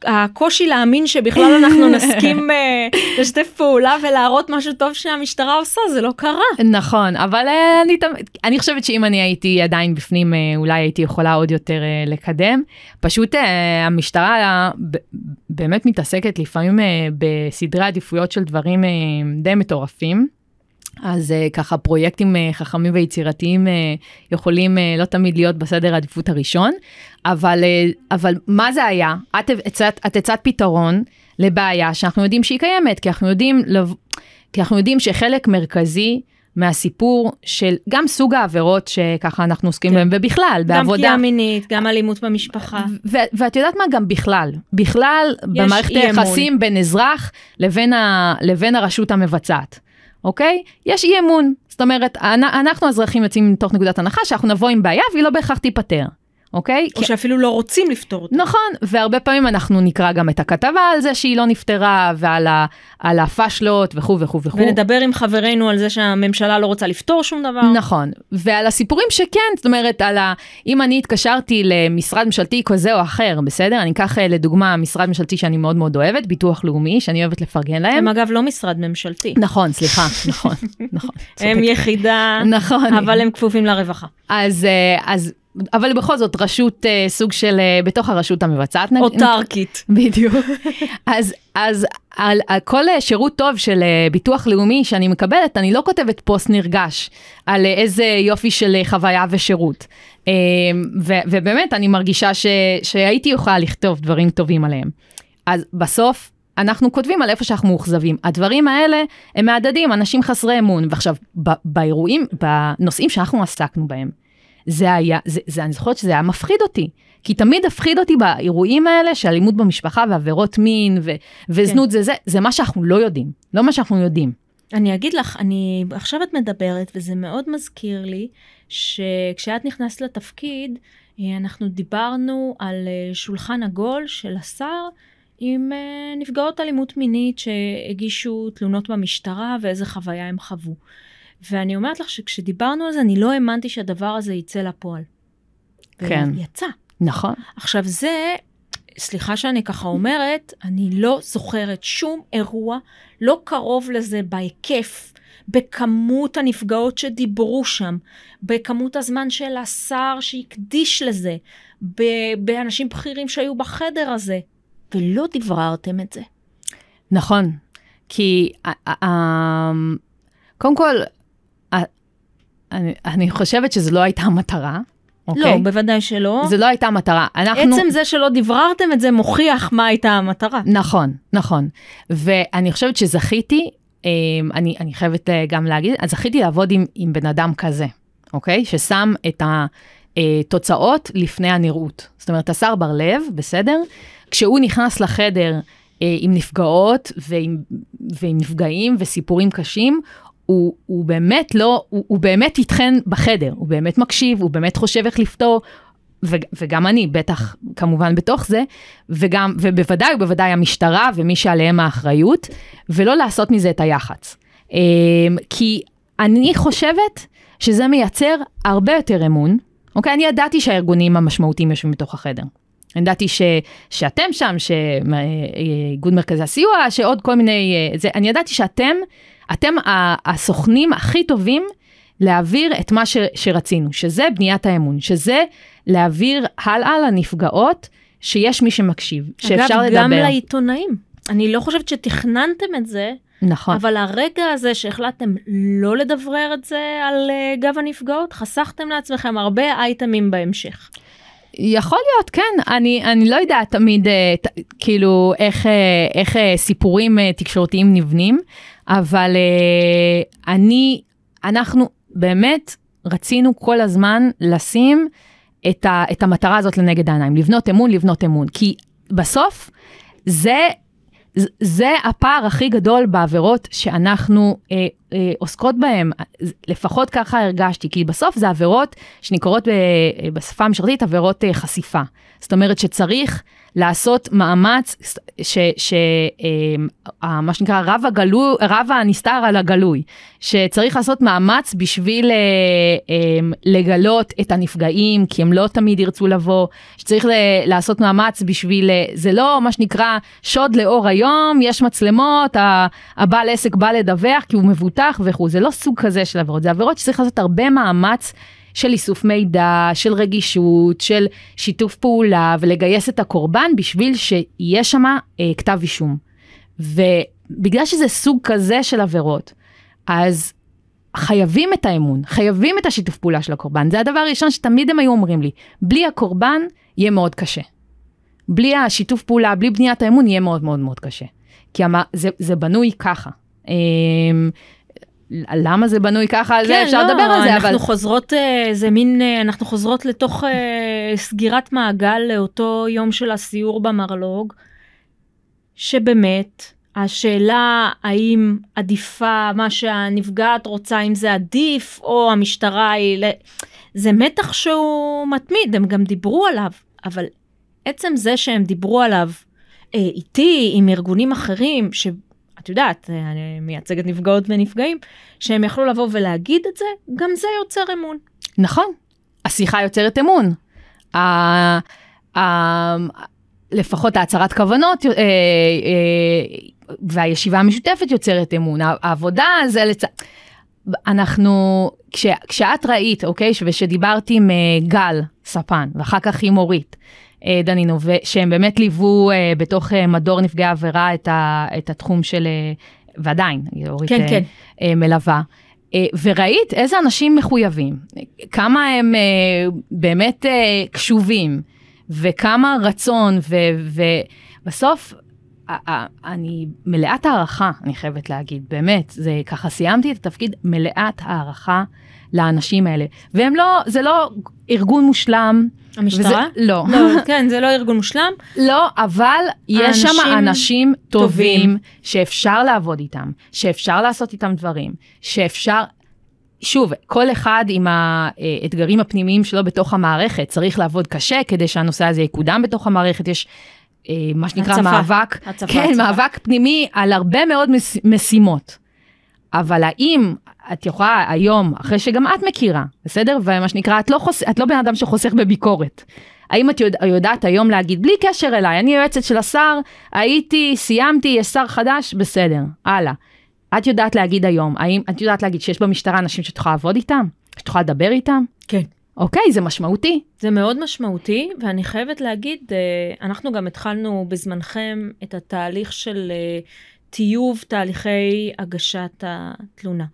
הקושי להאמין שבכלל אנחנו נסכים אה, לשתף פעולה ולהראות משהו טוב שהמשטרה עושה, זה לא קרה. נכון, אבל אה, אני, אני חושבת שאם אני הייתי עדיין בפנים, אה, אולי הייתי יכולה עוד יותר לקדם. פשוט המשטרה באמת מתעסקת לפעמים בסדרי עדיפויות של דברים די מטורפים. אז uh, ככה פרויקטים uh, חכמים ויצירתיים uh, יכולים לא תמיד להיות בסדר העדיפות הראשון, אבל, אבל מה זה היה? את הצעת, את הצעת פתרון לבעיה שאנחנו יודעים שהיא קיימת, כי אנחנו יודעים. כי אנחנו יודעים שחלק מרכזי מהסיפור של גם סוג העבירות שככה אנחנו עוסקים כן. בהם, ובכלל, גם בעבודה. גם פגיעה מינית, גם אלימות במשפחה. ואת יודעת מה? גם בכלל. בכלל, במערכת היחסים בין אזרח לבין, ה- לבין הרשות המבצעת. אוקיי? יש אי אמון. זאת אומרת, אנחנו האזרחים יוצאים מתוך נקודת הנחה שאנחנו נבוא עם בעיה והיא לא בהכרח תיפתר. אוקיי? או כי... שאפילו לא רוצים לפתור אותה. נכון, והרבה פעמים אנחנו נקרא גם את הכתבה על זה שהיא לא נפתרה, ועל ה, הפאשלות וכו' וכו' וכו'. ונדבר עם חברינו על זה שהממשלה לא רוצה לפתור שום דבר. נכון, ועל הסיפורים שכן, זאת אומרת, על ה... אם אני התקשרתי למשרד ממשלתי כזה או אחר, בסדר? אני אקח אה, לדוגמה משרד ממשלתי שאני מאוד מאוד אוהבת, ביטוח לאומי, שאני אוהבת לפרגן להם. הם אגב לא משרד ממשלתי. נכון, סליחה, נכון, נכון. הם יחידה, נכון. אבל הם כפופים לרווחה. אז, אה, אז אבל בכל זאת רשות uh, סוג של uh, בתוך הרשות המבצעת. אוטרקית. בדיוק. אז, אז על, על כל uh, שירות טוב של uh, ביטוח לאומי שאני מקבלת, אני לא כותבת פוסט נרגש על uh, איזה יופי של uh, חוויה ושירות. Uh, ו, ובאמת אני מרגישה ש, שהייתי יכולה לכתוב דברים טובים עליהם. אז בסוף אנחנו כותבים על איפה שאנחנו מאוכזבים. הדברים האלה הם מהדהדים, אנשים חסרי אמון. ועכשיו, באירועים, בנושאים שאנחנו עסקנו בהם, זה היה, זה, זה, אני זוכרת שזה היה מפחיד אותי. כי תמיד הפחיד אותי באירועים האלה של אלימות במשפחה ועבירות מין ו, וזנות, כן. זה, זה, זה מה שאנחנו לא יודעים, לא מה שאנחנו יודעים. אני אגיד לך, אני, עכשיו את מדברת, וזה מאוד מזכיר לי, שכשאת נכנסת לתפקיד, אה, אנחנו דיברנו על אה, שולחן עגול של השר עם אה, נפגעות אלימות מינית שהגישו תלונות במשטרה ואיזה חוויה הם חוו. ואני אומרת לך שכשדיברנו על זה, אני לא האמנתי שהדבר הזה יצא לפועל. כן. יצא. נכון. עכשיו זה, סליחה שאני ככה אומרת, אני לא זוכרת שום אירוע לא קרוב לזה בהיקף, בכמות הנפגעות שדיברו שם, בכמות הזמן של השר שהקדיש לזה, באנשים בכירים שהיו בחדר הזה, ולא דבררתם את זה. נכון, כי קודם כל, אני, אני חושבת שזו לא הייתה המטרה. אוקיי? לא, בוודאי שלא. זה לא הייתה המטרה. אנחנו... עצם זה שלא דבררתם את זה מוכיח מה הייתה המטרה. נכון, נכון. ואני חושבת שזכיתי, אמ, אני, אני חייבת אה, גם להגיד, אז זכיתי לעבוד עם, עם בן אדם כזה, אוקיי? ששם את התוצאות לפני הנראות. זאת אומרת, השר בר לב, בסדר? כשהוא נכנס לחדר אה, עם נפגעות ועם, ועם נפגעים וסיפורים קשים, הוא, הוא באמת לא, הוא, הוא באמת איתכן בחדר, הוא באמת מקשיב, הוא באמת חושב איך לפתור, ו- וגם אני, בטח, כמובן בתוך זה, וגם, ובוודאי ובוודאי המשטרה ומי שעליהם האחריות, ולא לעשות מזה את היח"צ. אה, כי אני חושבת שזה מייצר הרבה יותר אמון. אוקיי, אני ידעתי שהארגונים המשמעותיים יושבים בתוך החדר. אני ידעתי ש, שאתם שם, שאיגוד מרכזי הסיוע, שעוד כל מיני, אה, זה, אני ידעתי שאתם, אתם הסוכנים הכי טובים להעביר את מה ש, שרצינו, שזה בניית האמון, שזה להעביר הלאה לנפגעות, שיש מי שמקשיב, שאפשר אגב, לדבר. אגב, גם לעיתונאים. אני לא חושבת שתכננתם את זה, נכון. אבל הרגע הזה שהחלטתם לא לדברר את זה על uh, גב הנפגעות, חסכתם לעצמכם הרבה אייטמים בהמשך. יכול להיות, כן, אני, אני לא יודעת תמיד, אה, ת, כאילו, איך, אה, איך אה, סיפורים אה, תקשורתיים נבנים, אבל אה, אני, אנחנו באמת רצינו כל הזמן לשים את, ה, את המטרה הזאת לנגד העיניים, לבנות אמון, לבנות אמון, כי בסוף זה זה הפער הכי גדול בעבירות שאנחנו אה, אה, עוסקות בהן, לפחות ככה הרגשתי, כי בסוף זה עבירות שנקראות בשפה המשרתית עבירות אה, חשיפה. זאת אומרת שצריך לעשות מאמץ, שמה שנקרא רב הגלוי, רב הנסתר על הגלוי, שצריך לעשות מאמץ בשביל אה, אה, לגלות את הנפגעים, כי הם לא תמיד ירצו לבוא, שצריך ל, לעשות מאמץ בשביל, אה, זה לא מה שנקרא שוד לאור היום, יש מצלמות, הבעל עסק בא לדווח כי הוא מבוטח וכו', זה לא סוג כזה של עבירות, זה עבירות שצריך לעשות הרבה מאמץ. של איסוף מידע, של רגישות, של שיתוף פעולה ולגייס את הקורבן בשביל שיהיה שם אה, כתב אישום. ובגלל שזה סוג כזה של עבירות, אז חייבים את האמון, חייבים את השיתוף פעולה של הקורבן. זה הדבר הראשון שתמיד הם היו אומרים לי, בלי הקורבן יהיה מאוד קשה. בלי השיתוף פעולה, בלי בניית האמון יהיה מאוד מאוד מאוד קשה. כי זה, זה בנוי ככה. למה זה בנוי ככה, כן, זה אפשר לא, לדבר על זה, אנחנו אבל... חוזרות, אה, זה מין, אה, אנחנו חוזרות לתוך אה, סגירת מעגל לאותו יום של הסיור במרלוג, שבאמת, השאלה האם עדיפה מה שהנפגעת רוצה, אם זה עדיף, או המשטרה היא... זה מתח שהוא מתמיד, הם גם דיברו עליו, אבל עצם זה שהם דיברו עליו איתי, עם ארגונים אחרים, ש... את יודעת, אני מייצגת נפגעות ונפגעים, שהם יכלו לבוא ולהגיד את זה, גם זה יוצר אמון. נכון, השיחה יוצרת אמון. ה, ה, לפחות ההצהרת כוונות אה, אה, והישיבה המשותפת יוצרת אמון. העבודה זה לצ... אנחנו, כש, כשאת ראית, אוקיי, ושדיברתי עם אה, גל ספן, ואחר כך עם אורית, אה, דנינו, שהם באמת ליוו אה, בתוך אה, מדור נפגעי עבירה את, ה, את התחום של, ועדיין, אורית כן, כן. מלווה. וראית איזה אנשים מחויבים, כמה הם באמת קשובים, וכמה רצון, ובסוף אני מלאת הערכה, אני חייבת להגיד, באמת, זה ככה סיימתי את התפקיד מלאת הערכה לאנשים האלה. והם לא, זה לא ארגון מושלם. המשטרה? וזה, לא. לא. כן, זה לא ארגון מושלם. לא, אבל יש שם אנשים טובים, טובים שאפשר לעבוד איתם, שאפשר לעשות איתם דברים, שאפשר... שוב, כל אחד עם האתגרים הפנימיים שלו בתוך המערכת, צריך לעבוד קשה כדי שהנושא הזה יקודם בתוך המערכת. יש אה, מה שנקרא הצפה, מאבק, הצפה, כן, הצפה. מאבק פנימי על הרבה מאוד מש, משימות. אבל האם את יכולה היום, אחרי שגם את מכירה, בסדר? ומה שנקרא, את לא, חוס... את לא בן אדם שחוסך בביקורת. האם את יודע, יודעת היום להגיד, בלי קשר אליי, אני יועצת של השר, הייתי, סיימתי, יש שר חדש, בסדר, הלאה. את יודעת להגיד היום, האם את יודעת להגיד שיש במשטרה אנשים שאת יכולה לעבוד איתם? שאת יכולה לדבר איתם? כן. אוקיי, זה משמעותי. זה מאוד משמעותי, ואני חייבת להגיד, אה, אנחנו גם התחלנו בזמנכם את התהליך של אה, טיוב תהליכי הגשת התלונה.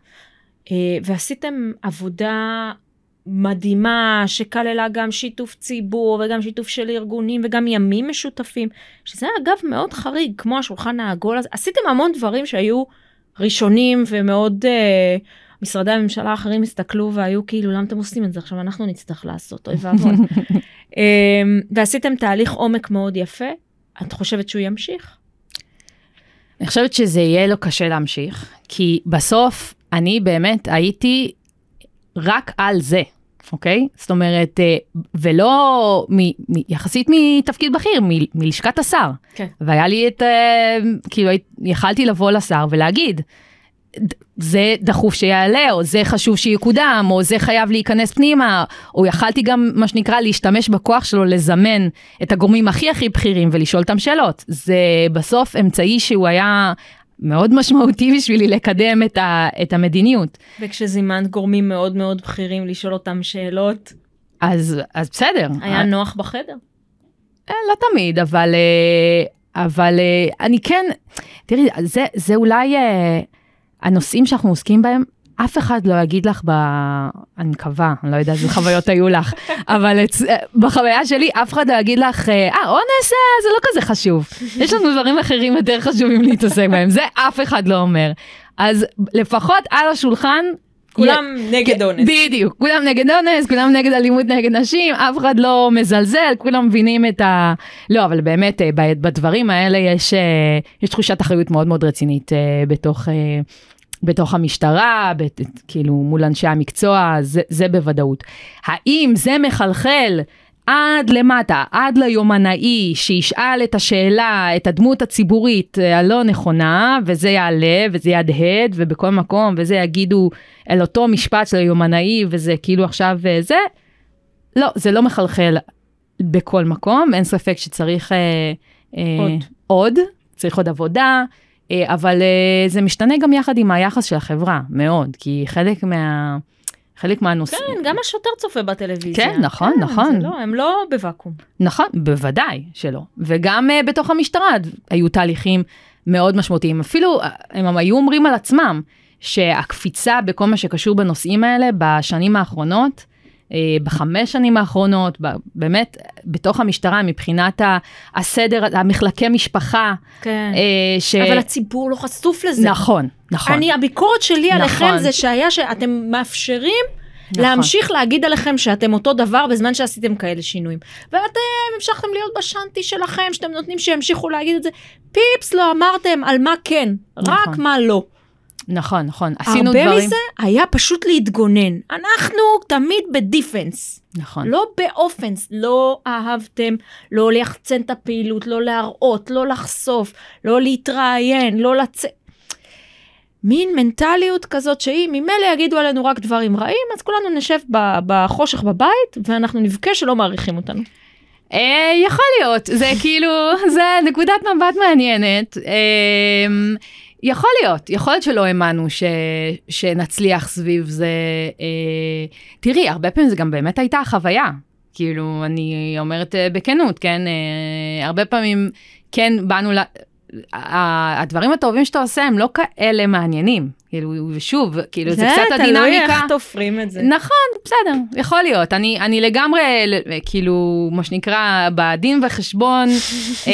אה, ועשיתם עבודה מדהימה שכללה גם שיתוף ציבור וגם שיתוף של ארגונים וגם ימים משותפים, שזה אגב מאוד חריג, כמו השולחן העגול הזה. עשיתם המון דברים שהיו ראשונים ומאוד... Uh, משרדי הממשלה האחרים הסתכלו והיו כאילו, למה אתם עושים את זה? עכשיו אנחנו נצטרך לעשות, אוי ואבוי. אמ, ועשיתם תהליך עומק מאוד יפה, את חושבת שהוא ימשיך? אני חושבת שזה יהיה לו קשה להמשיך, כי בסוף אני באמת הייתי רק על זה. אוקיי? זאת אומרת, אה, ולא מ, מ, יחסית מתפקיד בכיר, מ, מלשכת השר. כן. והיה לי את, אה, כאילו, יכלתי לבוא לשר ולהגיד, "ד- זה דחוף שיעלה, או זה חשוב שיקודם, או זה חייב להיכנס פנימה, או יכלתי גם, מה שנקרא, להשתמש בכוח שלו לזמן את הגורמים הכי הכי בכירים ולשאול אותם שאלות. זה בסוף אמצעי שהוא היה מאוד משמעותי בשבילי לקדם את, ה, את המדיניות. וכשזימנת גורמים מאוד מאוד בכירים לשאול אותם שאלות, אז, אז בסדר. היה נוח בחדר. אה, לא תמיד, אבל, אה, אבל אה, אני כן, תראי, זה, זה אולי אה, הנושאים שאנחנו עוסקים בהם, אף אחד לא יגיד לך, ב... אני מקווה, אני לא יודעת איזה חוויות היו לך, אבל אצ... אה, בחוויה שלי אף אחד לא יגיד לך, אה, "אה, אונס זה לא כזה חשוב. יש לנו דברים אחרים יותר חשובים להתעסק בהם, זה אף אחד לא אומר. אז לפחות על השולחן, כולם נגד אונס. בדיוק, כולם נגד אונס, כולם נגד אלימות נגד נשים, אף אחד לא מזלזל, כולם מבינים את ה... לא, אבל באמת, אה, בדברים האלה יש, יש תחושת אחריות מאוד מאוד רצינית בתוך, בתוך המשטרה, בת, כאילו מול אנשי המקצוע, זה, זה בוודאות. האם זה מחלחל עד למטה, עד ליומנאי, שישאל את השאלה, את הדמות הציבורית אה, הלא נכונה, וזה יעלה, וזה יהדהד, ובכל מקום, וזה יגידו אל אותו משפט של היומנאי, וזה כאילו עכשיו אה, זה, לא, זה לא מחלחל בכל מקום, אין ספק שצריך אה, אה, עוד. עוד, צריך עוד עבודה, אבל אה, זה משתנה גם יחד עם היחס של החברה, מאוד, כי חלק מה... חלק מהנושאים... כן, גם השוטר צופה בטלוויזיה. כן, נכון, נכון. זה לא, הם לא בוואקום. נכון, בוודאי שלא. וגם uh, בתוך המשטרה היו תהליכים מאוד משמעותיים. אפילו uh, הם היו אומרים על עצמם שהקפיצה בכל מה שקשור בנושאים האלה בשנים האחרונות, בחמש שנים האחרונות, באמת, בתוך המשטרה מבחינת הסדר, המחלקי משפחה, כן. uh, ש... אבל הציבור לא חשוף לזה. נכון, נכון. אני, הביקורת שלי נכון. עליכם זה שהיה שאתם מאפשרים נכון. להמשיך להגיד עליכם שאתם אותו דבר בזמן שעשיתם כאלה שינויים. ואתם המשכתם להיות בשאנטי שלכם, שאתם נותנים שימשיכו להגיד את זה. פיפס לא אמרתם על מה כן, רק נכון. מה לא. נכון, נכון. עשינו הרבה דברים... מזה היה פשוט להתגונן. אנחנו תמיד בדיפנס, נכון. לא באופנס. לא אהבתם, לא ליחצן את הפעילות, לא להראות, לא לחשוף, לא להתראיין, לא לצאת. מין מנטליות כזאת שהיא, ממילא יגידו עלינו רק דברים רעים, אז כולנו נשב בחושך בבית, ואנחנו נבכה שלא מעריכים אותנו. אה, יכול להיות, זה כאילו, זה נקודת מבט מעניינת. יכול להיות, יכול להיות שלא האמנו ש, שנצליח סביב זה. אה, תראי, הרבה פעמים זה גם באמת הייתה החוויה. כאילו, אני אומרת אה, בכנות, כן? אה, הרבה פעמים כן באנו ל... ה- הדברים הטובים שאתה עושה הם לא כאלה מעניינים. כאילו, ושוב, כאילו, זה קצת תלוי הדינמיקה. איך תופרים את זה. נכון, בסדר, יכול להיות. אני, אני לגמרי, כאילו, מה שנקרא, בדין וחשבון אה,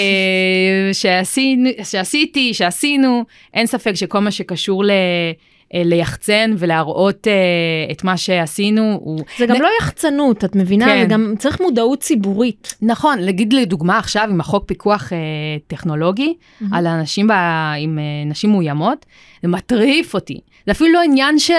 שעשינו, שעשיתי, שעשינו, אין ספק שכל מה שקשור ל... אה, ליחצן ולהראות אה, את מה שעשינו הוא... זה גם לא יחצנות, את מבינה? כן. זה גם צריך מודעות ציבורית. נכון, להגיד לדוגמה עכשיו עם החוק פיקוח אה, טכנולוגי על אנשים ב, עם נשים מאוימות, זה מטריף אותי. זה אפילו לא עניין של,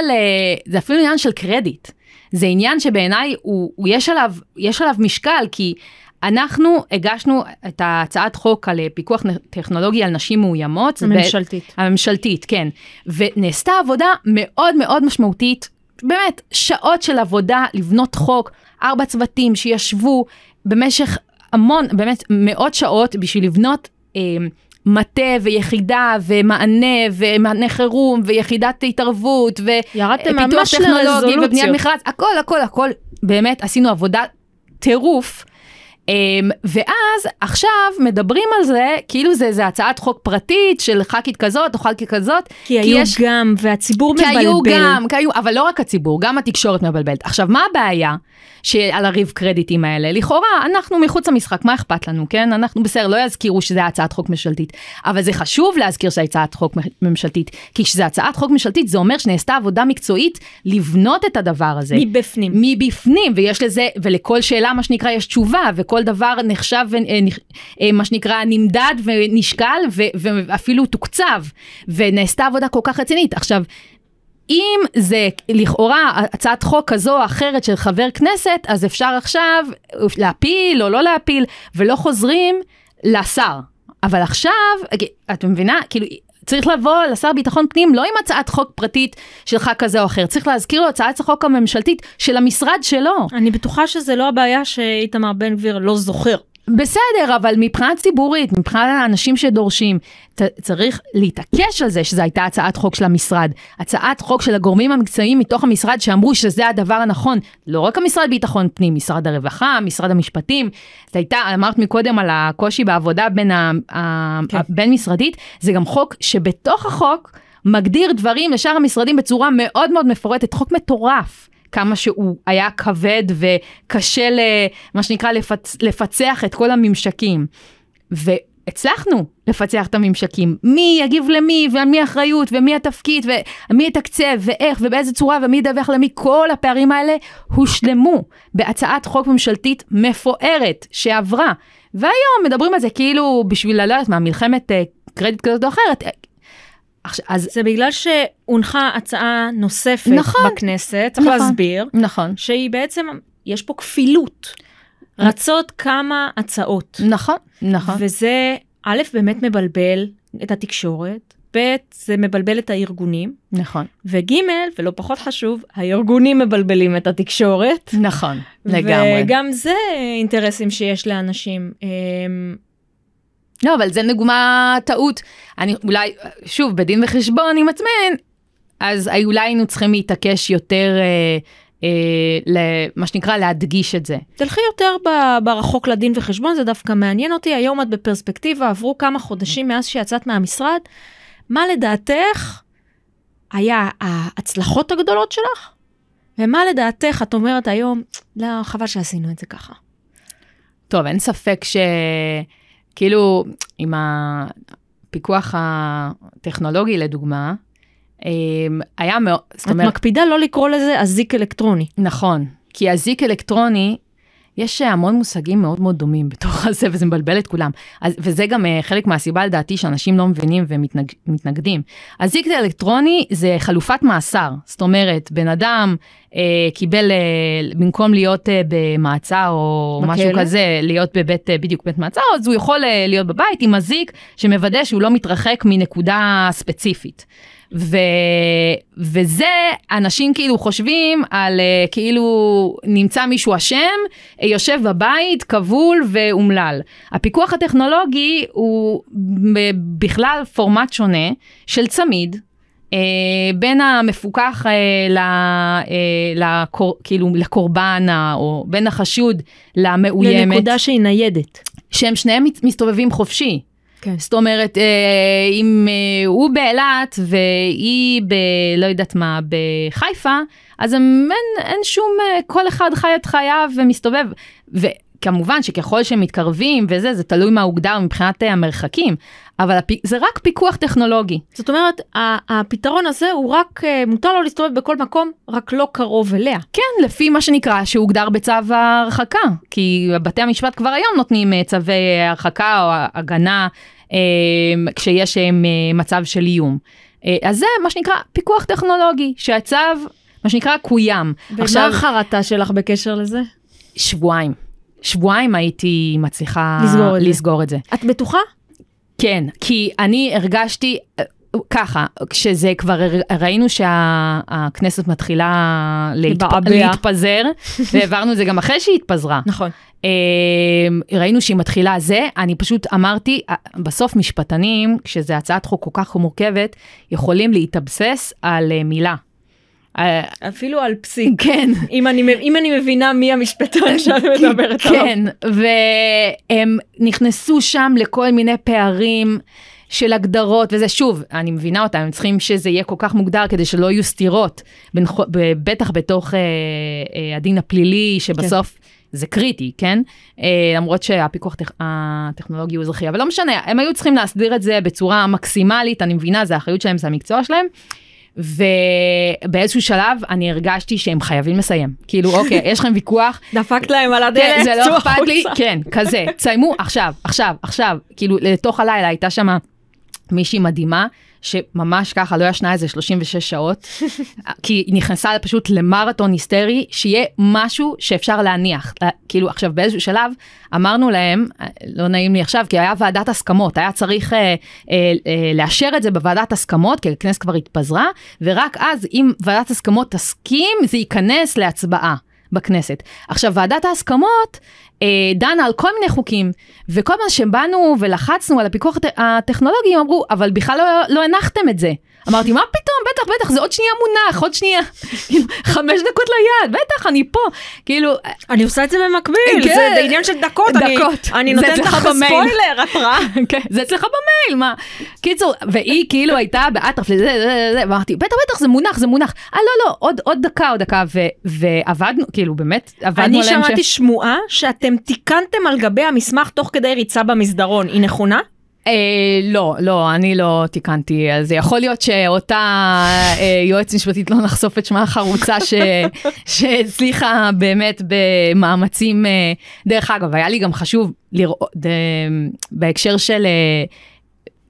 זה אפילו עניין של קרדיט. זה עניין שבעיניי הוא, הוא יש, עליו, יש עליו משקל, כי אנחנו הגשנו את ההצעת חוק על אה, פיקוח טכנולוגי על נשים מאוימות. זה ב- הממשלתית. הממשלתית, כן. ונעשתה עבודה מאוד מאוד משמעותית, באמת, שעות של עבודה לבנות חוק, ארבע צוותים שישבו במשך המון, באמת מאות שעות בשביל לבנות אה, מטה ויחידה ומענה ומענה חירום ויחידת התערבות ופיתוח ממש טכנולוגי ובניית. מכרז, הכל הכל הכל, באמת עשינו עבודה טירוף. Um, ואז עכשיו מדברים על זה כאילו זה איזה הצעת חוק פרטית של ח"כית כזאת או ח"כית כזאת. כי היו יש- גם, והציבור כי מבלבל. היו גם, כי היו, אבל לא רק הציבור, גם התקשורת מבלבלת. עכשיו, מה הבעיה שעל הריב קרדיטים האלה? לכאורה, אנחנו מחוץ למשחק, מה אכפת לנו, כן? אנחנו בסדר, לא יזכירו שזה הצעת חוק ממשלתית, אבל זה חשוב להזכיר שזו הצעת חוק ממשלתית, כי כשזו הצעת חוק ממשלתית, זה אומר שנעשתה עבודה מקצועית לבנות את הדבר הזה. מבפנים. מבפנים, ויש לזה, ולכל שאלה, מה שנקרא, יש תשובה, וכל דבר נחשב, אה, אה, מה שנקרא, נמדד ונשקל, ו- ואפילו תוקצב, ונעשתה עבודה כל כך רצינית. עכשיו, אם זה לכאורה הצעת חוק כזו או אחרת של חבר כנסת, אז אפשר עכשיו להפיל או לא להפיל, ולא חוזרים לשר. אבל עכשיו, את מבינה? כאילו, צריך לבוא לשר ביטחון פנים לא עם הצעת חוק פרטית שלך כזה או אחר, צריך להזכיר לו הצעת החוק הממשלתית של המשרד שלו. אני בטוחה שזה לא הבעיה שאיתמר בן גביר לא זוכר. בסדר, אבל מבחינה ציבורית, מבחינת האנשים שדורשים, צריך להתעקש על זה שזו הייתה הצעת חוק של המשרד. הצעת חוק של הגורמים המקצועיים מתוך המשרד שאמרו שזה הדבר הנכון. לא רק המשרד ביטחון פנים, משרד הרווחה, משרד המשפטים. זה הייתה, אמרת מקודם על הקושי בעבודה בין, ה, כן. בין משרדית, זה גם חוק שבתוך החוק מגדיר דברים לשאר המשרדים בצורה מאוד מאוד מפורטת, חוק מטורף. כמה שהוא היה כבד וקשה, מה שנקרא, לפצ... לפצח את כל הממשקים. והצלחנו לפצח את הממשקים, מי יגיב למי, ועל מי האחריות, ומי התפקיד, ומי יתקצב, ואיך, ובאיזה צורה, ומי ידווח למי, כל הפערים האלה הושלמו בהצעת חוק ממשלתית מפוארת שעברה. והיום מדברים על זה כאילו בשביל, לא יודעת מה, מלחמת אה, קרדיט כזאת או אחרת, אז זה בגלל שהונחה הצעה נוספת נכון, בכנסת, צריך נכון, להסביר, נכון. שהיא בעצם, יש פה כפילות. רצות כמה הצעות. נכון, נכון. וזה, א', באמת מבלבל את התקשורת, ב', זה מבלבל את הארגונים. נכון. וג', ולא פחות חשוב, הארגונים מבלבלים את התקשורת. נכון, לגמרי. וגם זה אינטרסים שיש לאנשים. לא, אבל זה דוגמה טעות. אני אולי, שוב, בדין וחשבון עם עצמנו, אז אולי היינו צריכים להתעקש יותר, אה, אה, למה שנקרא, להדגיש את זה. תלכי יותר ברחוק לדין וחשבון, זה דווקא מעניין אותי. היום את בפרספקטיבה, עברו כמה חודשים מאז שיצאת מהמשרד. מה לדעתך היה ההצלחות הגדולות שלך? ומה לדעתך את אומרת היום, לא, חבל שעשינו את זה ככה. טוב, אין ספק ש... כאילו, עם הפיקוח הטכנולוגי לדוגמה, אמ, היה מאוד, זאת אומרת... את מקפידה לא לקרוא לזה אזיק אלקטרוני. נכון, כי אזיק אלקטרוני, יש המון מושגים מאוד מאוד דומים בתוך הזה, וזה מבלבל את כולם. אז, וזה גם uh, חלק מהסיבה לדעתי שאנשים לא מבינים ומתנגדים. אזיק אלקטרוני זה חלופת מאסר, זאת אומרת, בן אדם uh, קיבל, uh, במקום להיות uh, במעצר או בכלא? משהו כזה, להיות בבית, uh, בדיוק בית מעצר, אז הוא יכול uh, להיות בבית עם אזיק שמוודא שהוא לא מתרחק מנקודה ספציפית. ו, וזה, אנשים כאילו חושבים על uh, כאילו נמצא מישהו אשם, יושב בבית, כבול ואומלל. הפיקוח הטכנולוגי הוא בכלל פורמט שונה של צמיד. Uh, בין המפוקח uh, ל, uh, לקור, כאילו לקורבן או בין החשוד למאוימת. לנקודה שהיא ניידת. שהם שניהם מסתובבים חופשי. כן. זאת אומרת, אה, אם אה, הוא באילת והיא ב... לא יודעת מה, בחיפה, אז אין, אין שום, אה, כל אחד חי את חייו ומסתובב. וכמובן שככל שהם מתקרבים וזה, זה תלוי מה הוגדר מבחינת המרחקים, אבל זה רק פיקוח טכנולוגי. זאת אומרת, הפתרון הזה הוא רק, מותר לו להסתובב בכל מקום, רק לא קרוב אליה. כן, לפי מה שנקרא, שהוגדר בצו ההרחקה, כי בתי המשפט כבר היום נותנים צווי הרחקה או הגנה כשיש מצב של איום. אז זה מה שנקרא פיקוח טכנולוגי, שהצו, מה שנקרא, קוים. ומה עכשיו, החרטה שלך בקשר לזה? שבועיים. שבועיים הייתי מצליחה לסגור את, לסגור את זה. את בטוחה? כן, כי אני הרגשתי, ככה, כשזה כבר ראינו שהכנסת מתחילה להתפ... להתפזר, והעברנו את זה גם אחרי שהיא התפזרה. נכון. ראינו שהיא מתחילה זה, אני פשוט אמרתי, בסוף משפטנים, כשזו הצעת חוק כל כך מורכבת, יכולים להתאבסס על מילה. אפילו על פסיק. כן. אם אני, אם אני מבינה מי המשפטן שאת מדברת עליו. כן, והם נכנסו שם לכל מיני פערים. של הגדרות וזה שוב אני מבינה אותם הם צריכים שזה יהיה כל כך מוגדר כדי שלא יהיו סתירות בין, בטח בתוך אה, אה, הדין הפלילי שבסוף כן. זה קריטי כן אה, למרות שהפיקוח הטכ... הטכנולוגי הוא אזרחי אבל לא משנה הם היו צריכים להסדיר את זה בצורה מקסימלית אני מבינה זה האחריות שלהם זה המקצוע שלהם. ובאיזשהו שלב אני הרגשתי שהם חייבים לסיים. כאילו, אוקיי, יש לכם ויכוח. דפקת להם על הדלת, כן, זה לא אכפת לי, כן, כזה, תסיימו עכשיו, עכשיו, עכשיו. כאילו, לתוך הלילה הייתה שמה מישהי מדהימה, שממש ככה לא ישנה איזה 36 שעות, כי היא נכנסה פשוט למרתון היסטרי, שיהיה משהו שאפשר להניח. כאילו עכשיו באיזשהו שלב אמרנו להם, לא נעים לי עכשיו, כי היה ועדת הסכמות, היה צריך אה, אה, אה, לאשר את זה בוועדת הסכמות, כי הכנסת כבר התפזרה, ורק אז אם ועדת הסכמות תסכים, זה ייכנס להצבעה. בכנסת. עכשיו, ועדת ההסכמות אה, דנה על כל מיני חוקים, וכל פעם שבאנו ולחצנו על הפיקוח הט- הטכנולוגי, הם אמרו, אבל בכלל לא, לא הנחתם את זה. אמרתי, מה פתאום, בטח, בטח, זה עוד שנייה מונח, עוד שנייה. כאילו, חמש דקות ליד, בטח, אני פה. כאילו, אני עושה את זה במקביל, כן. זה בעניין של דקות, אני- דקות. אני נותנת לך. ספוילר, התראה. כן, זה אצלך במייל, מה? קיצור, והיא כאילו הייתה באטרף לזה, זה, זה, ואמרתי, בטח, בטח, זה מונח, זה מונח. אה, לא, לא, עוד, עוד דקה, עוד דקה, ו, ועבדנו, כאילו, באמת, עבדנו אני עליהם שמעתי שמועה שאתם תיקנתם על גבי המסמך תוך כדי ריצה במסדרון, היא נכונה? אה, לא, לא, אני לא תיקנתי, אז יכול להיות שאותה אה, יועץ משפטית, לא נחשוף את שמה החרוצה, שהצליחה באמת במאמצים, אה, דרך אגב, היה לי גם חשוב לראות, בהקשר של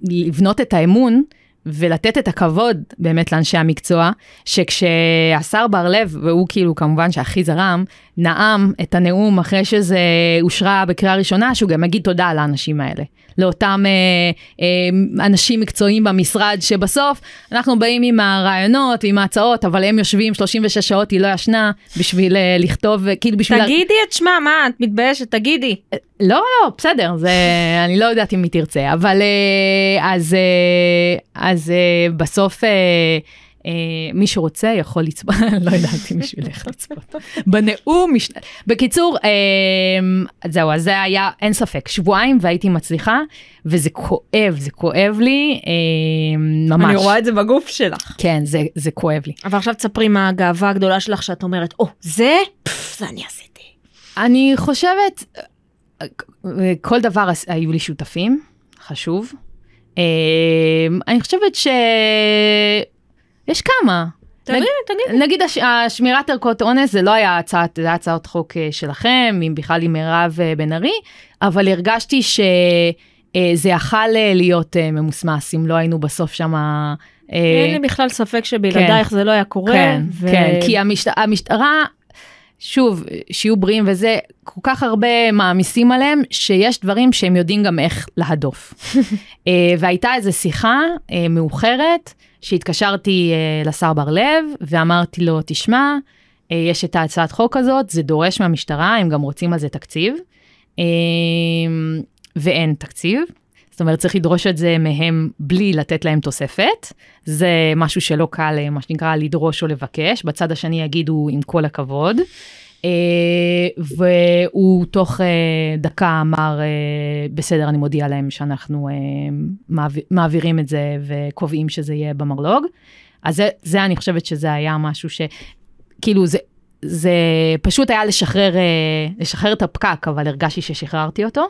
לבנות את האמון, ולתת את הכבוד באמת לאנשי המקצוע, שכשהשר בר לב, והוא כאילו כמובן שהכי זרם, נאם את הנאום אחרי שזה אושרה בקריאה ראשונה, שהוא גם יגיד תודה לאנשים האלה. לאותם אה, אה, אנשים מקצועיים במשרד, שבסוף אנחנו באים עם הרעיונות ועם ההצעות, אבל הם יושבים 36 שעות, היא לא ישנה, בשביל אה, לכתוב, כאילו בשביל... תגידי את שמה, מה, את מתביישת, תגידי. לא, לא, בסדר, זה, אני לא יודעת אם היא תרצה, אבל אה, אז, אה, אז אה, בסוף אה, אה, מי שרוצה יכול לצפות, לא מישהו ילך לצפות. בנאום, מש... בקיצור, אה, זהו, אז זה היה, אין ספק, שבועיים והייתי מצליחה, וזה כואב, זה כואב לי, אה, ממש. אני רואה את זה בגוף שלך. כן, זה, זה כואב לי. אבל עכשיו תספרי מה הגאווה הגדולה שלך שאת אומרת, או, זה, זה אני עשיתי. אני חושבת, כל דבר היו לי שותפים, חשוב. אה, אני חושבת שיש כמה. נגיד הש- השמירת ערכות אונס זה לא היה הצעת, זה היה הצעת חוק אה, שלכם, אם בכלל עם מירב אה, בן ארי, אבל הרגשתי שזה יכל אה, להיות אה, ממוסמס אם לא היינו בסוף שם. אין לי בכלל ספק שבלעדייך זה לא היה קורה. כן, ו- כן, כי המשט... המשטרה, שוב, שיהיו בריאים וזה, כל כך הרבה מעמיסים עליהם, שיש דברים שהם יודעים גם איך להדוף. והייתה איזו שיחה מאוחרת, שהתקשרתי אה, לשר בר לב, ואמרתי לו, תשמע, אה, יש את ההצעת חוק הזאת, זה דורש מהמשטרה, הם גם רוצים על זה תקציב, אה, ואין תקציב. זאת אומרת, צריך לדרוש את זה מהם בלי לתת להם תוספת. זה משהו שלא קל, אה, מה שנקרא, לדרוש או לבקש. בצד השני יגידו, עם כל הכבוד. אה, והוא תוך אה, דקה אמר, אה, בסדר, אני מודיע להם שאנחנו אה, מעביר, מעבירים את זה וקובעים שזה יהיה במרלוג. אז זה, זה, אני חושבת שזה היה משהו ש... כאילו, זה, זה פשוט היה לשחרר, אה, לשחרר את הפקק, אבל הרגשתי ששחררתי אותו.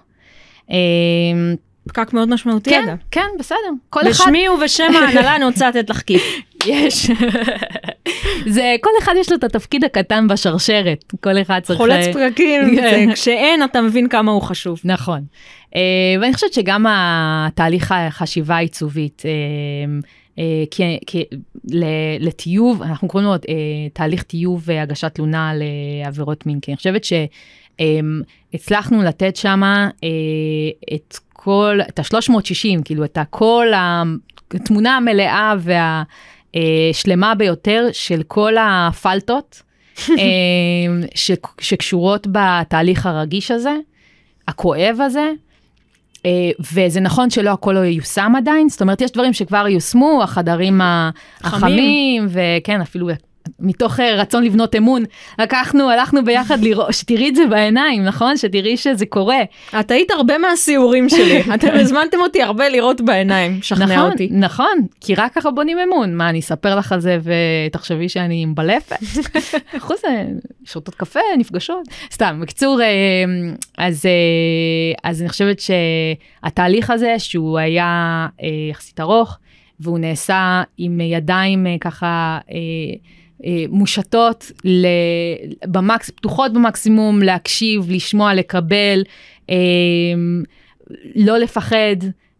פקק מאוד משמעותי כן, אגב. כן, בסדר. כל אחד, בשמי ובשם ההנהלה אני רוצה לתת לך כיף. יש. זה, כל אחד יש לו את התפקיד הקטן בשרשרת. כל אחד צריך... חולץ כן. זה- כשאין אתה מבין כמה הוא חשוב. נכון. אה, ואני חושבת שגם התהליך החשיבה העיצובית, אה, אה, כ- כ- ל- לטיוב, אנחנו קוראים לו אה, תהליך טיוב והגשת תלונה לעבירות מין, כי אני חושבת שהצלחנו לתת שם את כל, את ה-360, כאילו את כל התמונה המלאה והשלמה ביותר של כל הפלטות אה, ש- שקשורות בתהליך הרגיש הזה. הכואב הזה, אה, וזה נכון שלא הכל לא ייושם עדיין, זאת אומרת, יש דברים שכבר יושמו, החדרים החמים, וכן, אפילו מתוך אה, רצון לבנות אמון, לקחנו, הלכנו ביחד לראות, שתראי את זה בעיניים, נכון? שתראי שזה קורה. את היית הרבה מהסיורים שלי, אתם הזמנתם אותי הרבה לראות בעיניים, שכנע נכון, אותי. נכון, כי רק ככה בונים אמון. מה, אני אספר לך על זה ותחשבי שאני מבלפת? חוץ זה, שותות קפה, נפגשות. סתם, בקיצור, אה, אז, אה, אז אני חושבת שהתהליך הזה, שהוא היה יחסית ארוך, והוא נעשה עם ידיים ככה אה, מושטות, ל- במקס, פתוחות במקסימום, להקשיב, לשמוע, לקבל, אה, לא לפחד.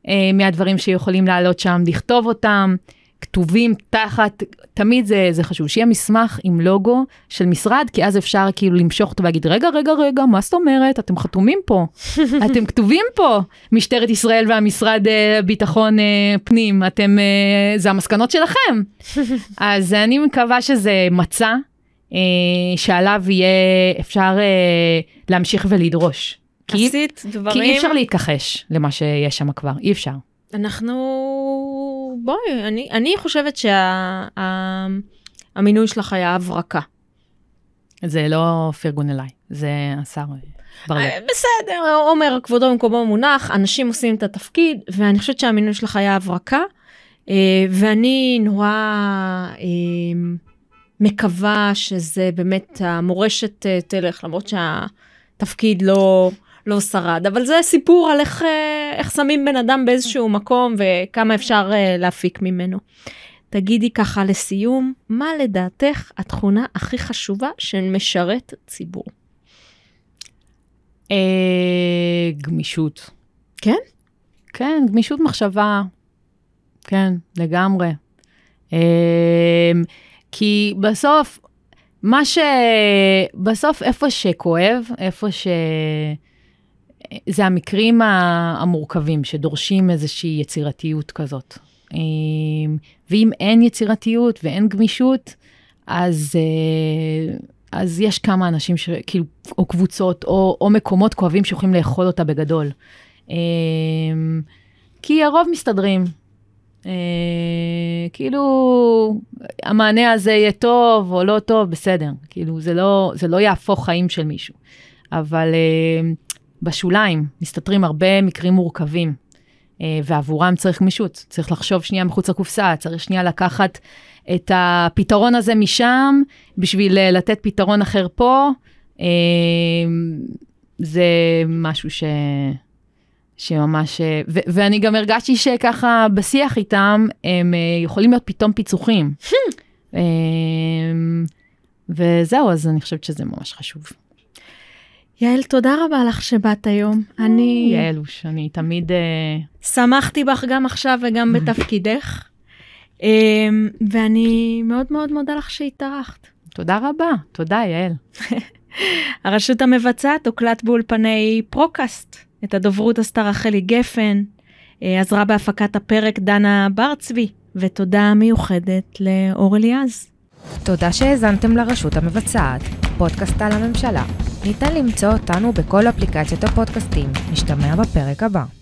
אה, מהדברים שיכולים לעלות שם, לכתוב אותם, כתובים תחת, תמיד זה, זה חשוב, שיהיה מסמך עם לוגו של משרד, כי אז אפשר כאילו למשוך אותו ולהגיד, רגע, רגע, רגע, מה זאת אומרת? אתם חתומים פה, אתם כתובים פה, משטרת ישראל והמשרד אה, ביטחון אה, פנים, אתם, אה, זה המסקנות שלכם. אז אני מקווה שזה מצע אה, שעליו יהיה אפשר אה, להמשיך ולדרוש. כי, עשית דברים... כי אי אפשר להתכחש למה שיש שם כבר, אי אפשר. אנחנו... בואי, אני, אני חושבת שהמינוי שה, שלך היה הברקה. זה לא פרגון אליי, זה השר בר לב. אה, בסדר, עומר, כבודו במקומו מונח, אנשים עושים את התפקיד, ואני חושבת שהמינוי שלך היה הברקה, אה, ואני נורא אה, מקווה שזה באמת, המורשת תלך, למרות שהתפקיד לא... לא שרד, אבל זה סיפור על איך, איך שמים בן אדם באיזשהו מקום וכמה אפשר להפיק ממנו. תגידי ככה לסיום, מה לדעתך התכונה הכי חשובה של משרת ציבור? אה, גמישות. כן? כן, גמישות מחשבה. כן, לגמרי. אה, כי בסוף, מה ש... בסוף איפה שכואב, איפה ש... זה המקרים המורכבים שדורשים איזושהי יצירתיות כזאת. ואם אין יצירתיות ואין גמישות, אז, אז יש כמה אנשים, ש, כאילו, או קבוצות, או, או מקומות כואבים שיכולים לאכול אותה בגדול. כי הרוב מסתדרים. כאילו, המענה הזה יהיה טוב או לא טוב, בסדר. כאילו, זה לא, זה לא יהפוך חיים של מישהו. אבל בשוליים מסתתרים הרבה מקרים מורכבים, אה, ועבורם צריך גמישות, צריך לחשוב שנייה מחוץ לקופסה, צריך שנייה לקחת את הפתרון הזה משם בשביל אה, לתת פתרון אחר פה. אה, זה משהו ש... שממש, ו- ואני גם הרגשתי שככה בשיח איתם, הם יכולים להיות פתאום פיצוחים. וזהו, אז אני חושבת שזה ממש חשוב. יעל, תודה רבה לך שבאת היום. אני... יעלוש, אני תמיד... שמחתי בך גם עכשיו וגם בתפקידך, אמ, ואני מאוד מאוד מודה לך שהתארחת. תודה רבה, תודה יעל. הרשות המבצעת הוקלט באולפני פרוקאסט. את הדוברות עשתה רחלי גפן, אה, עזרה בהפקת הפרק דנה בר צבי, ותודה מיוחדת לאור אליעז. תודה שהאזנתם לרשות המבצעת, פודקאסט על הממשלה. ניתן למצוא אותנו בכל אפליקציות הפודקאסטים. נשתמע בפרק הבא.